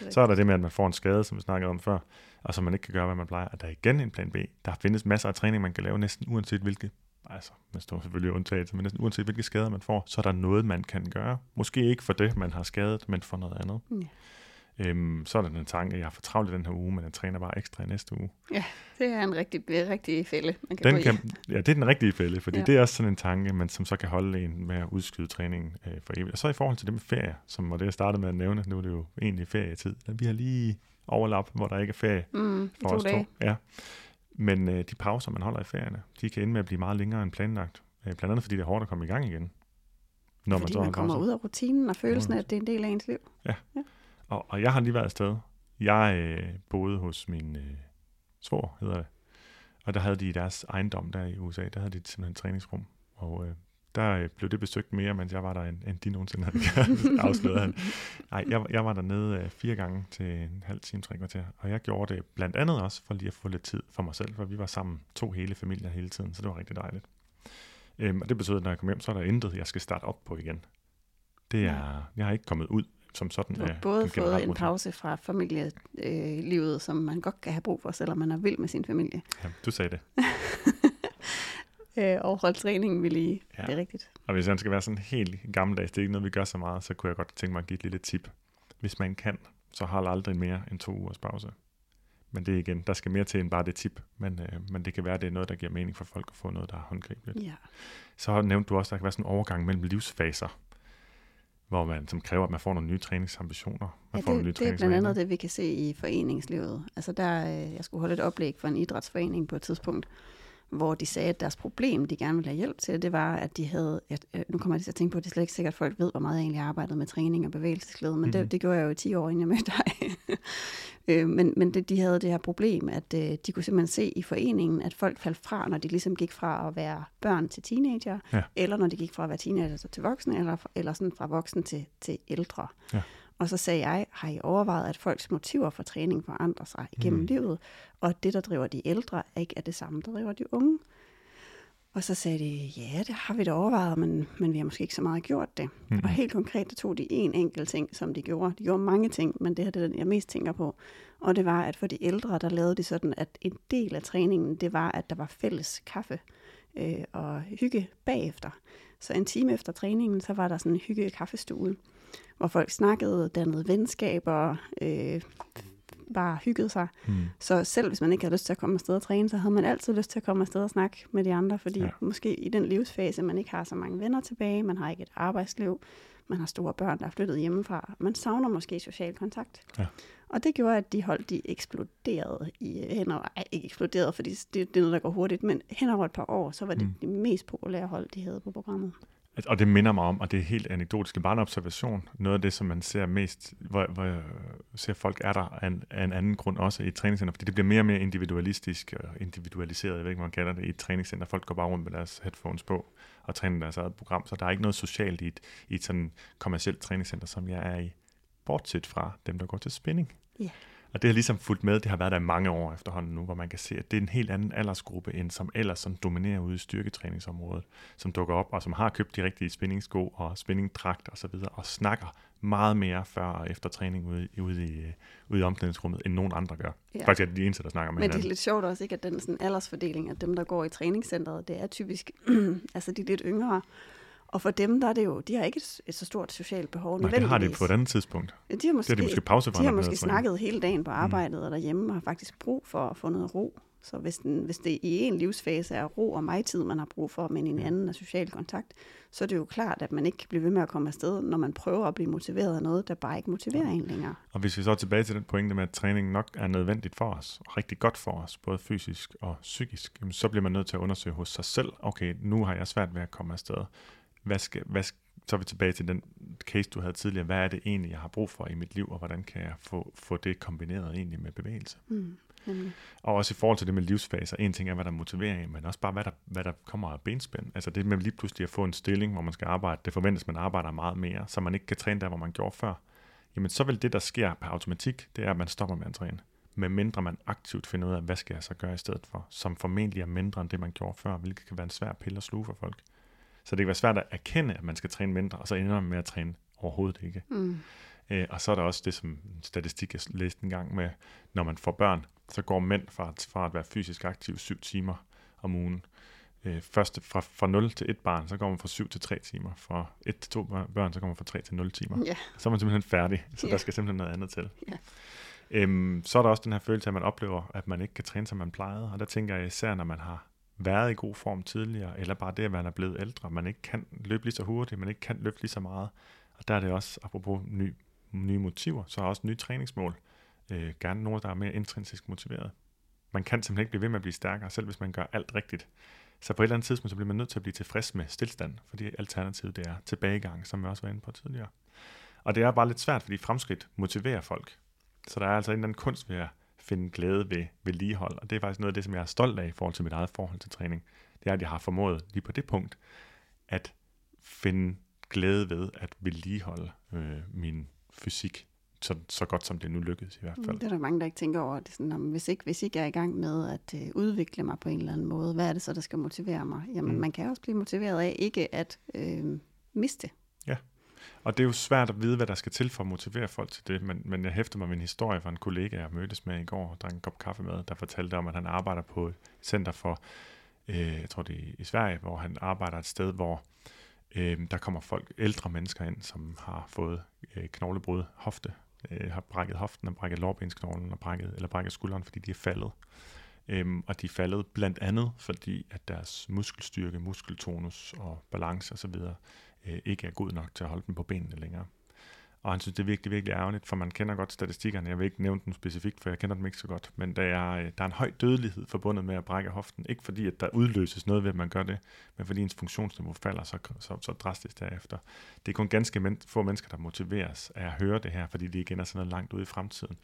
Ja. Så er der det med, at man får en skade, som vi snakkede om før, og så man ikke kan gøre, hvad man plejer. Og der er igen en plan B. Der findes masser af træning, man kan lave næsten uanset hvilke altså, man står selvfølgelig undtaget, men næsten uanset hvilke skader man får, så er der noget, man kan gøre. Måske ikke for det, man har skadet, men for noget andet. Ja. Øhm, så er der den tanke, at jeg har for travlt i den her uge, men jeg træner bare ekstra i næste uge. Ja, det er en rigtig, rigtig fælde, man kan Den kan, ja, det er den rigtige fælde, fordi Ja. det er også sådan en tanke, man, som så kan holde en med at udskyde træningen øh, for evigt. Og så i forhold til det med ferie, som var det, jeg startede med at nævne, nu er det jo egentlig ferietid. Vi har lige overlap, hvor der ikke er ferie Mm, for to os dage. to. Ja. Men øh, de pauser, man holder i ferierne, de kan ende med at blive meget længere end planlagt. Øh, blandt andet fordi det er hårdt at komme i gang igen. Når Fordi så man kommer pauser. ud af rutinen og følelsen af, at det er en del af ens liv. Og, og jeg har lige været afsted. Jeg øh, boede hos min øh, svor, hedder det. Og der havde de i deres ejendom der i USA, der havde de simpelthen et træningsrum. Og øh, der øh, blev det besøgt mere, mens jeg var der, end, end de nogensinde havde afsløret. Nej, jeg, jeg var dernede øh, fire gange til en halv time, tre kvarter. Og jeg gjorde det blandt andet også for lige at få lidt tid for mig selv, for vi var sammen to hele familier hele tiden, så det var rigtig dejligt. Øhm, og det betød, at når jeg kom hjem, så er der intet, jeg skal starte op på igen. Det er, jeg har ikke kommet ud som sådan. Du har både fået en pause fra familielivet, som man godt kan have brug for, selvom man er vild med sin familie. Ja, du sagde det. Øh, og holdt træningen vil lige. Ja. Det er rigtigt. Og hvis han skal være sådan helt gammeldags, det er ikke noget, vi gør så meget, så kunne jeg godt tænke mig at give et lille tip. Hvis man kan, så hold aldrig mere end to ugers pause. Men det er igen, der skal mere til end bare det tip. Men, øh, men det kan være, det er noget, der giver mening for folk at få noget, der er håndgribeligt. Ja. Så nævnte du også, at der kan være sådan en overgang mellem livsfaser, hvor man som kræver, at man får nogle nye træningsambitioner. Man Ja, får nogle nye det, det er blandt andet det, vi kan se i foreningslivet. Altså der, øh, jeg skulle holde et oplæg for en idrætsforening på et tidspunkt, hvor de sagde, at deres problem, de gerne ville have hjælp til, det var, at de havde, at, øh, nu kommer jeg til at tænke på, at det er slet ikke sikkert, at folk ved, hvor meget jeg egentlig arbejdede med træning og bevægelsesglæde, men mm-hmm. Mhm. det, det gjorde jeg jo i 10 år, inden jeg mødte dig. øh, men men det, de havde det her problem, at øh, de kunne simpelthen se i foreningen, at folk faldt fra, når de ligesom gik fra at være børn til teenager, Ja. eller når de gik fra at være teenager til voksne, eller, eller sådan fra voksen til, til ældre. Ja. Og så sagde jeg, har I overvejet, at folks motiver for træning forandrer sig igennem Mm. livet, og at det, der driver de ældre, ikke er det samme, der driver de unge? Og så sagde de, ja, det har vi da overvejet, men, men vi har måske ikke så meget gjort det. Mm. Og helt konkret, der tog de en enkelt ting, som de gjorde. De gjorde mange ting, men det her det er den, jeg mest tænker på. Og det var, at for de ældre, der lavede de sådan, at en del af træningen, det var, at der var fælles kaffe øh, og hygge bagefter. Så en time efter træningen, så var der sådan en hygge kaffestue, hvor folk snakkede, dannede venskaber, øh, bare hyggede sig. Mm. Så selv hvis man ikke havde lyst til at komme afsted og træne, så havde man altid lyst til at komme afsted og snakke med de andre, fordi Ja. måske i den livsfase, man ikke har så mange venner tilbage, man har ikke et arbejdsliv, man har store børn, der er flyttet hjemmefra, man savner måske social kontakt. Ja. Og det gjorde, at de hold, de eksploderede i øh, hen over, ej, ikke eksploderede, fordi det, det er noget, der går hurtigt, men hen over et par år, så var det mm. de mest populære hold, de havde på programmet. At- Og det minder mig om, og det er helt anekdotisk, bare en observation, noget af det, som man ser mest, hvor, hvor jeg ser folk er der af en, af en anden grund også i et træningscenter, fordi det bliver mere og mere individualistisk og individualiseret, jeg ved ikke, hvad man kalder det, i et træningscenter. Folk går bare rundt med deres headphones på og træner deres eget program, så der er ikke noget socialt i et, i et sådan kommersielt træningscenter, som jeg er i, bortset fra dem, der går til spinning. Ja. Og det har ligesom fulgt med, det har været der i mange år efterhånden nu, hvor man kan se, at det er en helt anden aldersgruppe, end som ellers sådan dominerer ude i styrketræningsområdet, som dukker op, og som har købt de rigtige spændingsko og spændingdragt og så videre, og snakker meget mere før og efter træning ude, i- ude, i, ude i omklædningsrummet, end nogen andre gør. Ja. Faktisk er det de eneste, der snakker med Men det er hinanden. lidt sjovt også, ikke, at den sådan aldersfordeling af dem, der går i træningscenteret, det er typisk altså de lidt yngre. Og for dem, der er det jo, de har ikke et, et så stort socialt behov. Nej, det har de på et andet tidspunkt. Ja, De har måske, Det er de måske pause fra, de har måske snakket hele dagen på arbejdet og derhjemme, og har faktisk brug for at få noget ro. Så hvis, den, hvis det i en livsfase er ro og mig-tid, man har brug for, men i en anden er social kontakt, så er det jo klart, at man ikke kan blive ved med at komme afsted, når man prøver at blive motiveret af noget, der bare ikke motiverer en længere. Og hvis vi så er tilbage til den pointe med, at træning nok er nødvendigt for os, og rigtig godt for os, både fysisk og psykisk, jamen, så bliver man nødt til at undersøge hos sig selv, okay, nu har jeg svært ved at komme afsted. Hvad skal, hvad så er vi tilbage til den case, du havde tidligere. Hvad er det egentlig, jeg har brug for i mit liv, og hvordan kan jeg få, få det kombineret egentlig med bevægelse? Mm. Nemlig. Og også i forhold til det med livsfaser. En ting er, hvad der motiverer en, men også bare, hvad der, hvad der kommer af benspænd. Altså det med lige pludselig at få en stilling, hvor man skal arbejde. Det forventes, man arbejder meget mere, så man ikke kan træne der, hvor man gjorde før. Jamen så vil det, der sker per automatik, det er, at man stopper med at træne. Med mindre man aktivt finder ud af, hvad skal jeg så gøre i stedet for, som formentlig er mindre end det, man gjorde før, hvilket kan være en svær pille at sluge for folk. Så det kan være svært at erkende, at man skal træne mindre, og så ender man med at træne overhovedet ikke. Mm. Øh, og så er der også det, som statistik, jeg læste en gang med, når man får børn, så går mænd fra, fra at være fysisk aktiv syv timer om ugen, øh, først fra, fra 0 til 1 barn, så går man fra 7 til 3 timer. Fra 1 til 2 børn, så går man fra 3 til 0 timer. Ja. Så er man simpelthen færdig, så Ja. der skal simpelthen noget andet til. Ja. Øhm, så er der også den her følelse, at man oplever, at man ikke kan træne, som man plejede. Og der tænker jeg især, når man har været i god form tidligere, eller bare det, at man er blevet ældre, man ikke kan løbe lige så hurtigt, man ikke kan løfte lige så meget. Og der er det også, apropos ny, nye motiver, så er også nye træningsmål. Øh, gerne nogle, der er mere intrinsisk motiveret. Man kan simpelthen ikke blive ved med at blive stærkere, selv hvis man gør alt rigtigt. Så på et eller andet tidspunkt, så bliver man nødt til at blive tilfreds med stillstand, fordi alternativet det er tilbagegang, som vi også var inde på tidligere. Og det er bare lidt svært, fordi fremskridt motiverer folk. Så der er altså en eller anden kunst ved at finde glæde ved vedligehold, og det er faktisk noget af det, som jeg er stolt af i forhold til mit eget forhold til træning. Det er, at jeg har formået lige på det punkt, at finde glæde ved at vedligeholde øh, min fysik, så, så godt som det nu lykkedes i hvert fald. Det er der mange, der ikke tænker over. Det er sådan, om, hvis, ikke, hvis ikke jeg er i gang med at øh, udvikle mig på en eller anden måde, hvad er det så, der skal motivere mig? Jamen, Mm. mm. man kan også blive motiveret af ikke at øh, miste. Og det er jo svært at vide, hvad der skal til for at motivere folk til det, men, men jeg hæfter mig med en historie fra en kollega, jeg mødtes med i går og drak en kop kaffe med, der fortalte om, at han arbejder på et center for, øh, jeg tror det er i Sverige, hvor han arbejder et sted, hvor øh, der kommer folk, ældre mennesker ind, som har fået øh, knoglebrud, hofte, øh, har brækket hoften og brækket lårbensknoglen og brækket, eller brækket skulderen, fordi de er faldet. Øhm, og de er faldet blandt andet, fordi at deres muskelstyrke, muskeltonus og balance osv. Øh, ikke er god nok til at holde dem på benene længere. Og han synes, det er virkelig, virkelig ærgerligt, for man kender godt statistikkerne. Jeg vil ikke nævne dem specifikt, for jeg kender dem ikke så godt. Men der er, øh, der er en høj dødelighed forbundet med at brække hoften. Ikke fordi, at der udløses noget ved, at man gør det, men fordi ens funktionsniveau falder så, så, så drastisk derefter. Det er kun ganske men- få mennesker, der motiveres af at høre det her, fordi det igen er sådan noget langt ude i fremtiden.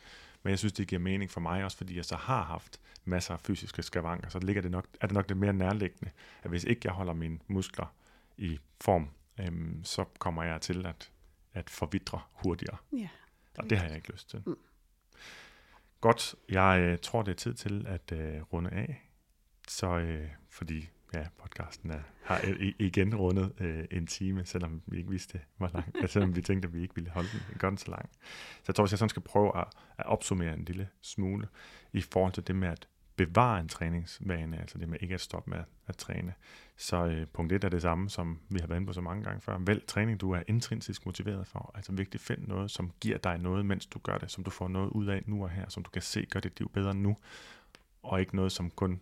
Men jeg synes, det giver mening for mig også, fordi jeg så har haft masser af fysiske skavanker, så ligger det nok, er det nok det mere nærliggende, at hvis ikke jeg holder mine muskler i form, øhm, så kommer jeg til at, at forvidre hurtigere. Ja. Og det har jeg ikke lyst til. Mm. Godt, jeg øh, tror, det er tid til at øh, runde af. Så øh, fordi ja, podcasten er, har igen rundet øh, en time, selvom vi ikke vidste, hvor lang, altså, selvom vi tænkte, at vi ikke ville holde den, den så lang. Så jeg tror, hvis jeg sådan skal prøve at, at opsummere en lille smule i forhold til det med at bevare en træningsvane, altså det med ikke at stoppe med at, at træne. Så øh, punkt 1 er det samme, som vi har været inde på så mange gange før. Vælg træning, du er intrinsisk motiveret for. Altså vigtigt, find noget, som giver dig noget, mens du gør det, som du får noget ud af nu og her, som du kan se gør dit liv bedre nu, og ikke noget, som kun,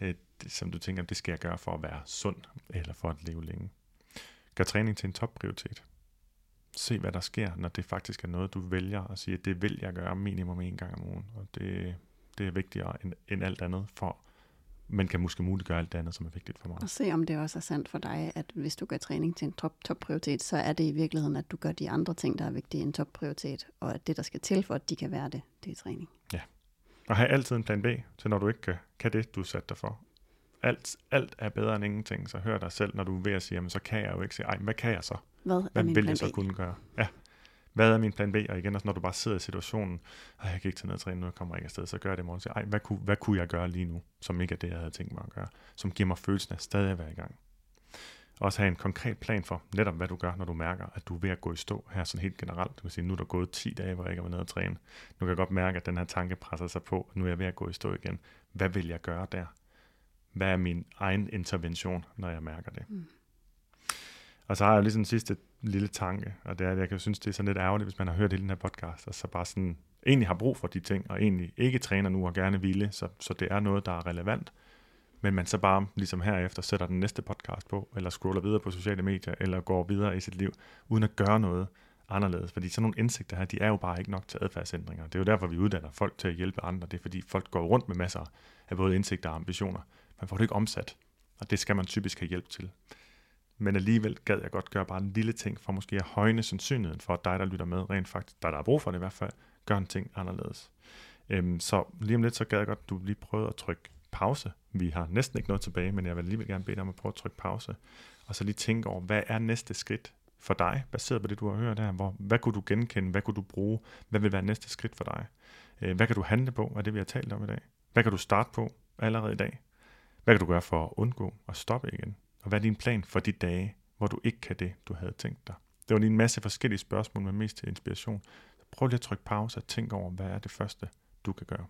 øh, som du tænker, det skal jeg gøre for at være sund, eller for at leve længe. Gør træning til en topprioritet. Se, hvad der sker, når det faktisk er noget, du vælger at sige, det vil jeg gøre minimum en gang om ugen. Og det, det er vigtigere end, end alt andet, for men kan måske muligt gøre alt det andet, som er vigtigt for mig. Og se, om det også er sandt for dig, at hvis du gør træning til en top, topprioritet, så er det i virkeligheden, at du gør de andre ting, der er vigtige, en topprioritet. Og at det, der skal til for, at de kan være det, det er træning. Og have altid en plan B, til når du ikke kan, kan det, du satte dig for. Alt, alt er bedre end ingenting, så hør dig selv, når du er ved at sige, jamen, så kan jeg jo ikke sige, ej, hvad kan jeg så? Hvad er Hvad vil jeg så kunne gøre? Ja. Hvad er min plan B? Og igen, også når du bare sidder i situationen, ej, jeg kan ikke tage ned og træne nu, jeg kommer ikke afsted, så gør jeg det i morgen. Så, ej, hvad kunne, hvad kunne jeg gøre lige nu, som ikke er det, jeg havde tænkt mig at gøre, som giver mig følelsen af stadig at være i gang. Også have en konkret plan for netop, hvad du gør, når du mærker, at du er ved at gå i stå her sådan helt generelt. Du kan sige, nu er der gået 10 dage, hvor jeg ikke har været nede og træne. Nu kan jeg godt mærke, at den her tanke presser sig på, nu er jeg ved at gå i stå igen. Hvad vil jeg gøre der? Hvad er min egen intervention, når jeg mærker det? Mm. Og så har jeg lige sådan en sidste lille tanke, og det er, at jeg kan synes, det er sådan lidt ærgerligt, hvis man har hørt hele den her podcast, og så bare sådan egentlig har brug for de ting, og egentlig ikke træner nu og gerne ville, så, så det er noget, der er relevant, men man så bare ligesom herefter sætter den næste podcast på, eller scroller videre på sociale medier, eller går videre i sit liv, uden at gøre noget anderledes. Fordi sådan nogle indsigter her, de er jo bare ikke nok til adfærdsændringer. Det er jo derfor, vi uddanner folk til at hjælpe andre. Det er fordi folk går rundt med masser af både indsigter og ambitioner. Man får det ikke omsat, og det skal man typisk have hjælp til. Men alligevel gad jeg godt gøre bare en lille ting for måske at højne sandsynligheden for, at dig, der lytter med, rent faktisk, der, der har brug for det i hvert fald, gør en ting anderledes. Øhm, så lige om lidt, så gad jeg godt, at du lige prøvede at trykke pause. Vi har næsten ikke noget tilbage, men jeg vil alligevel gerne bede dig om at prøve at trykke pause. Og så lige tænke over, hvad er næste skridt for dig, baseret på det, du har hørt her? Hvor, hvad kunne du genkende? Hvad kunne du bruge? Hvad vil være næste skridt for dig? Øh, hvad kan du handle på af det, vi har talt om i dag? Hvad kan du starte på allerede i dag? Hvad kan du gøre for at undgå at stoppe igen? Og hvad er din plan for de dage, hvor du ikke kan det, du havde tænkt dig? Det var lige en masse forskellige spørgsmål, men mest til inspiration. Så prøv lige at trykke pause og tænk over, hvad er det første, du kan gøre.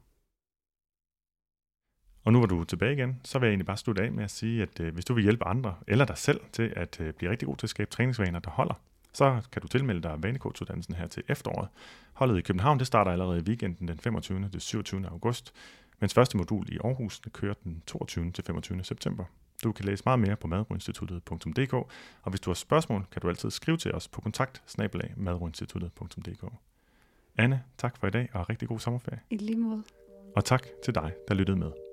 Og nu hvor du er tilbage igen, så vil jeg egentlig bare slutte af med at sige, at øh, hvis du vil hjælpe andre eller dig selv til at øh, blive rigtig god til at skabe træningsvaner, der holder, så kan du tilmelde dig vanecoachuddannelsen her til efteråret. Holdet i København det starter allerede i weekenden den 25. til 27. august, mens første modul i Aarhus kører den 22. til 25. september. Du kan læse meget mere på madroinstituttet.dk, og hvis du har spørgsmål, kan du altid skrive til os på kontakt Anne, tak for i dag, og rigtig god sommerferie. I lige måde. Og tak til dig, der lyttede med.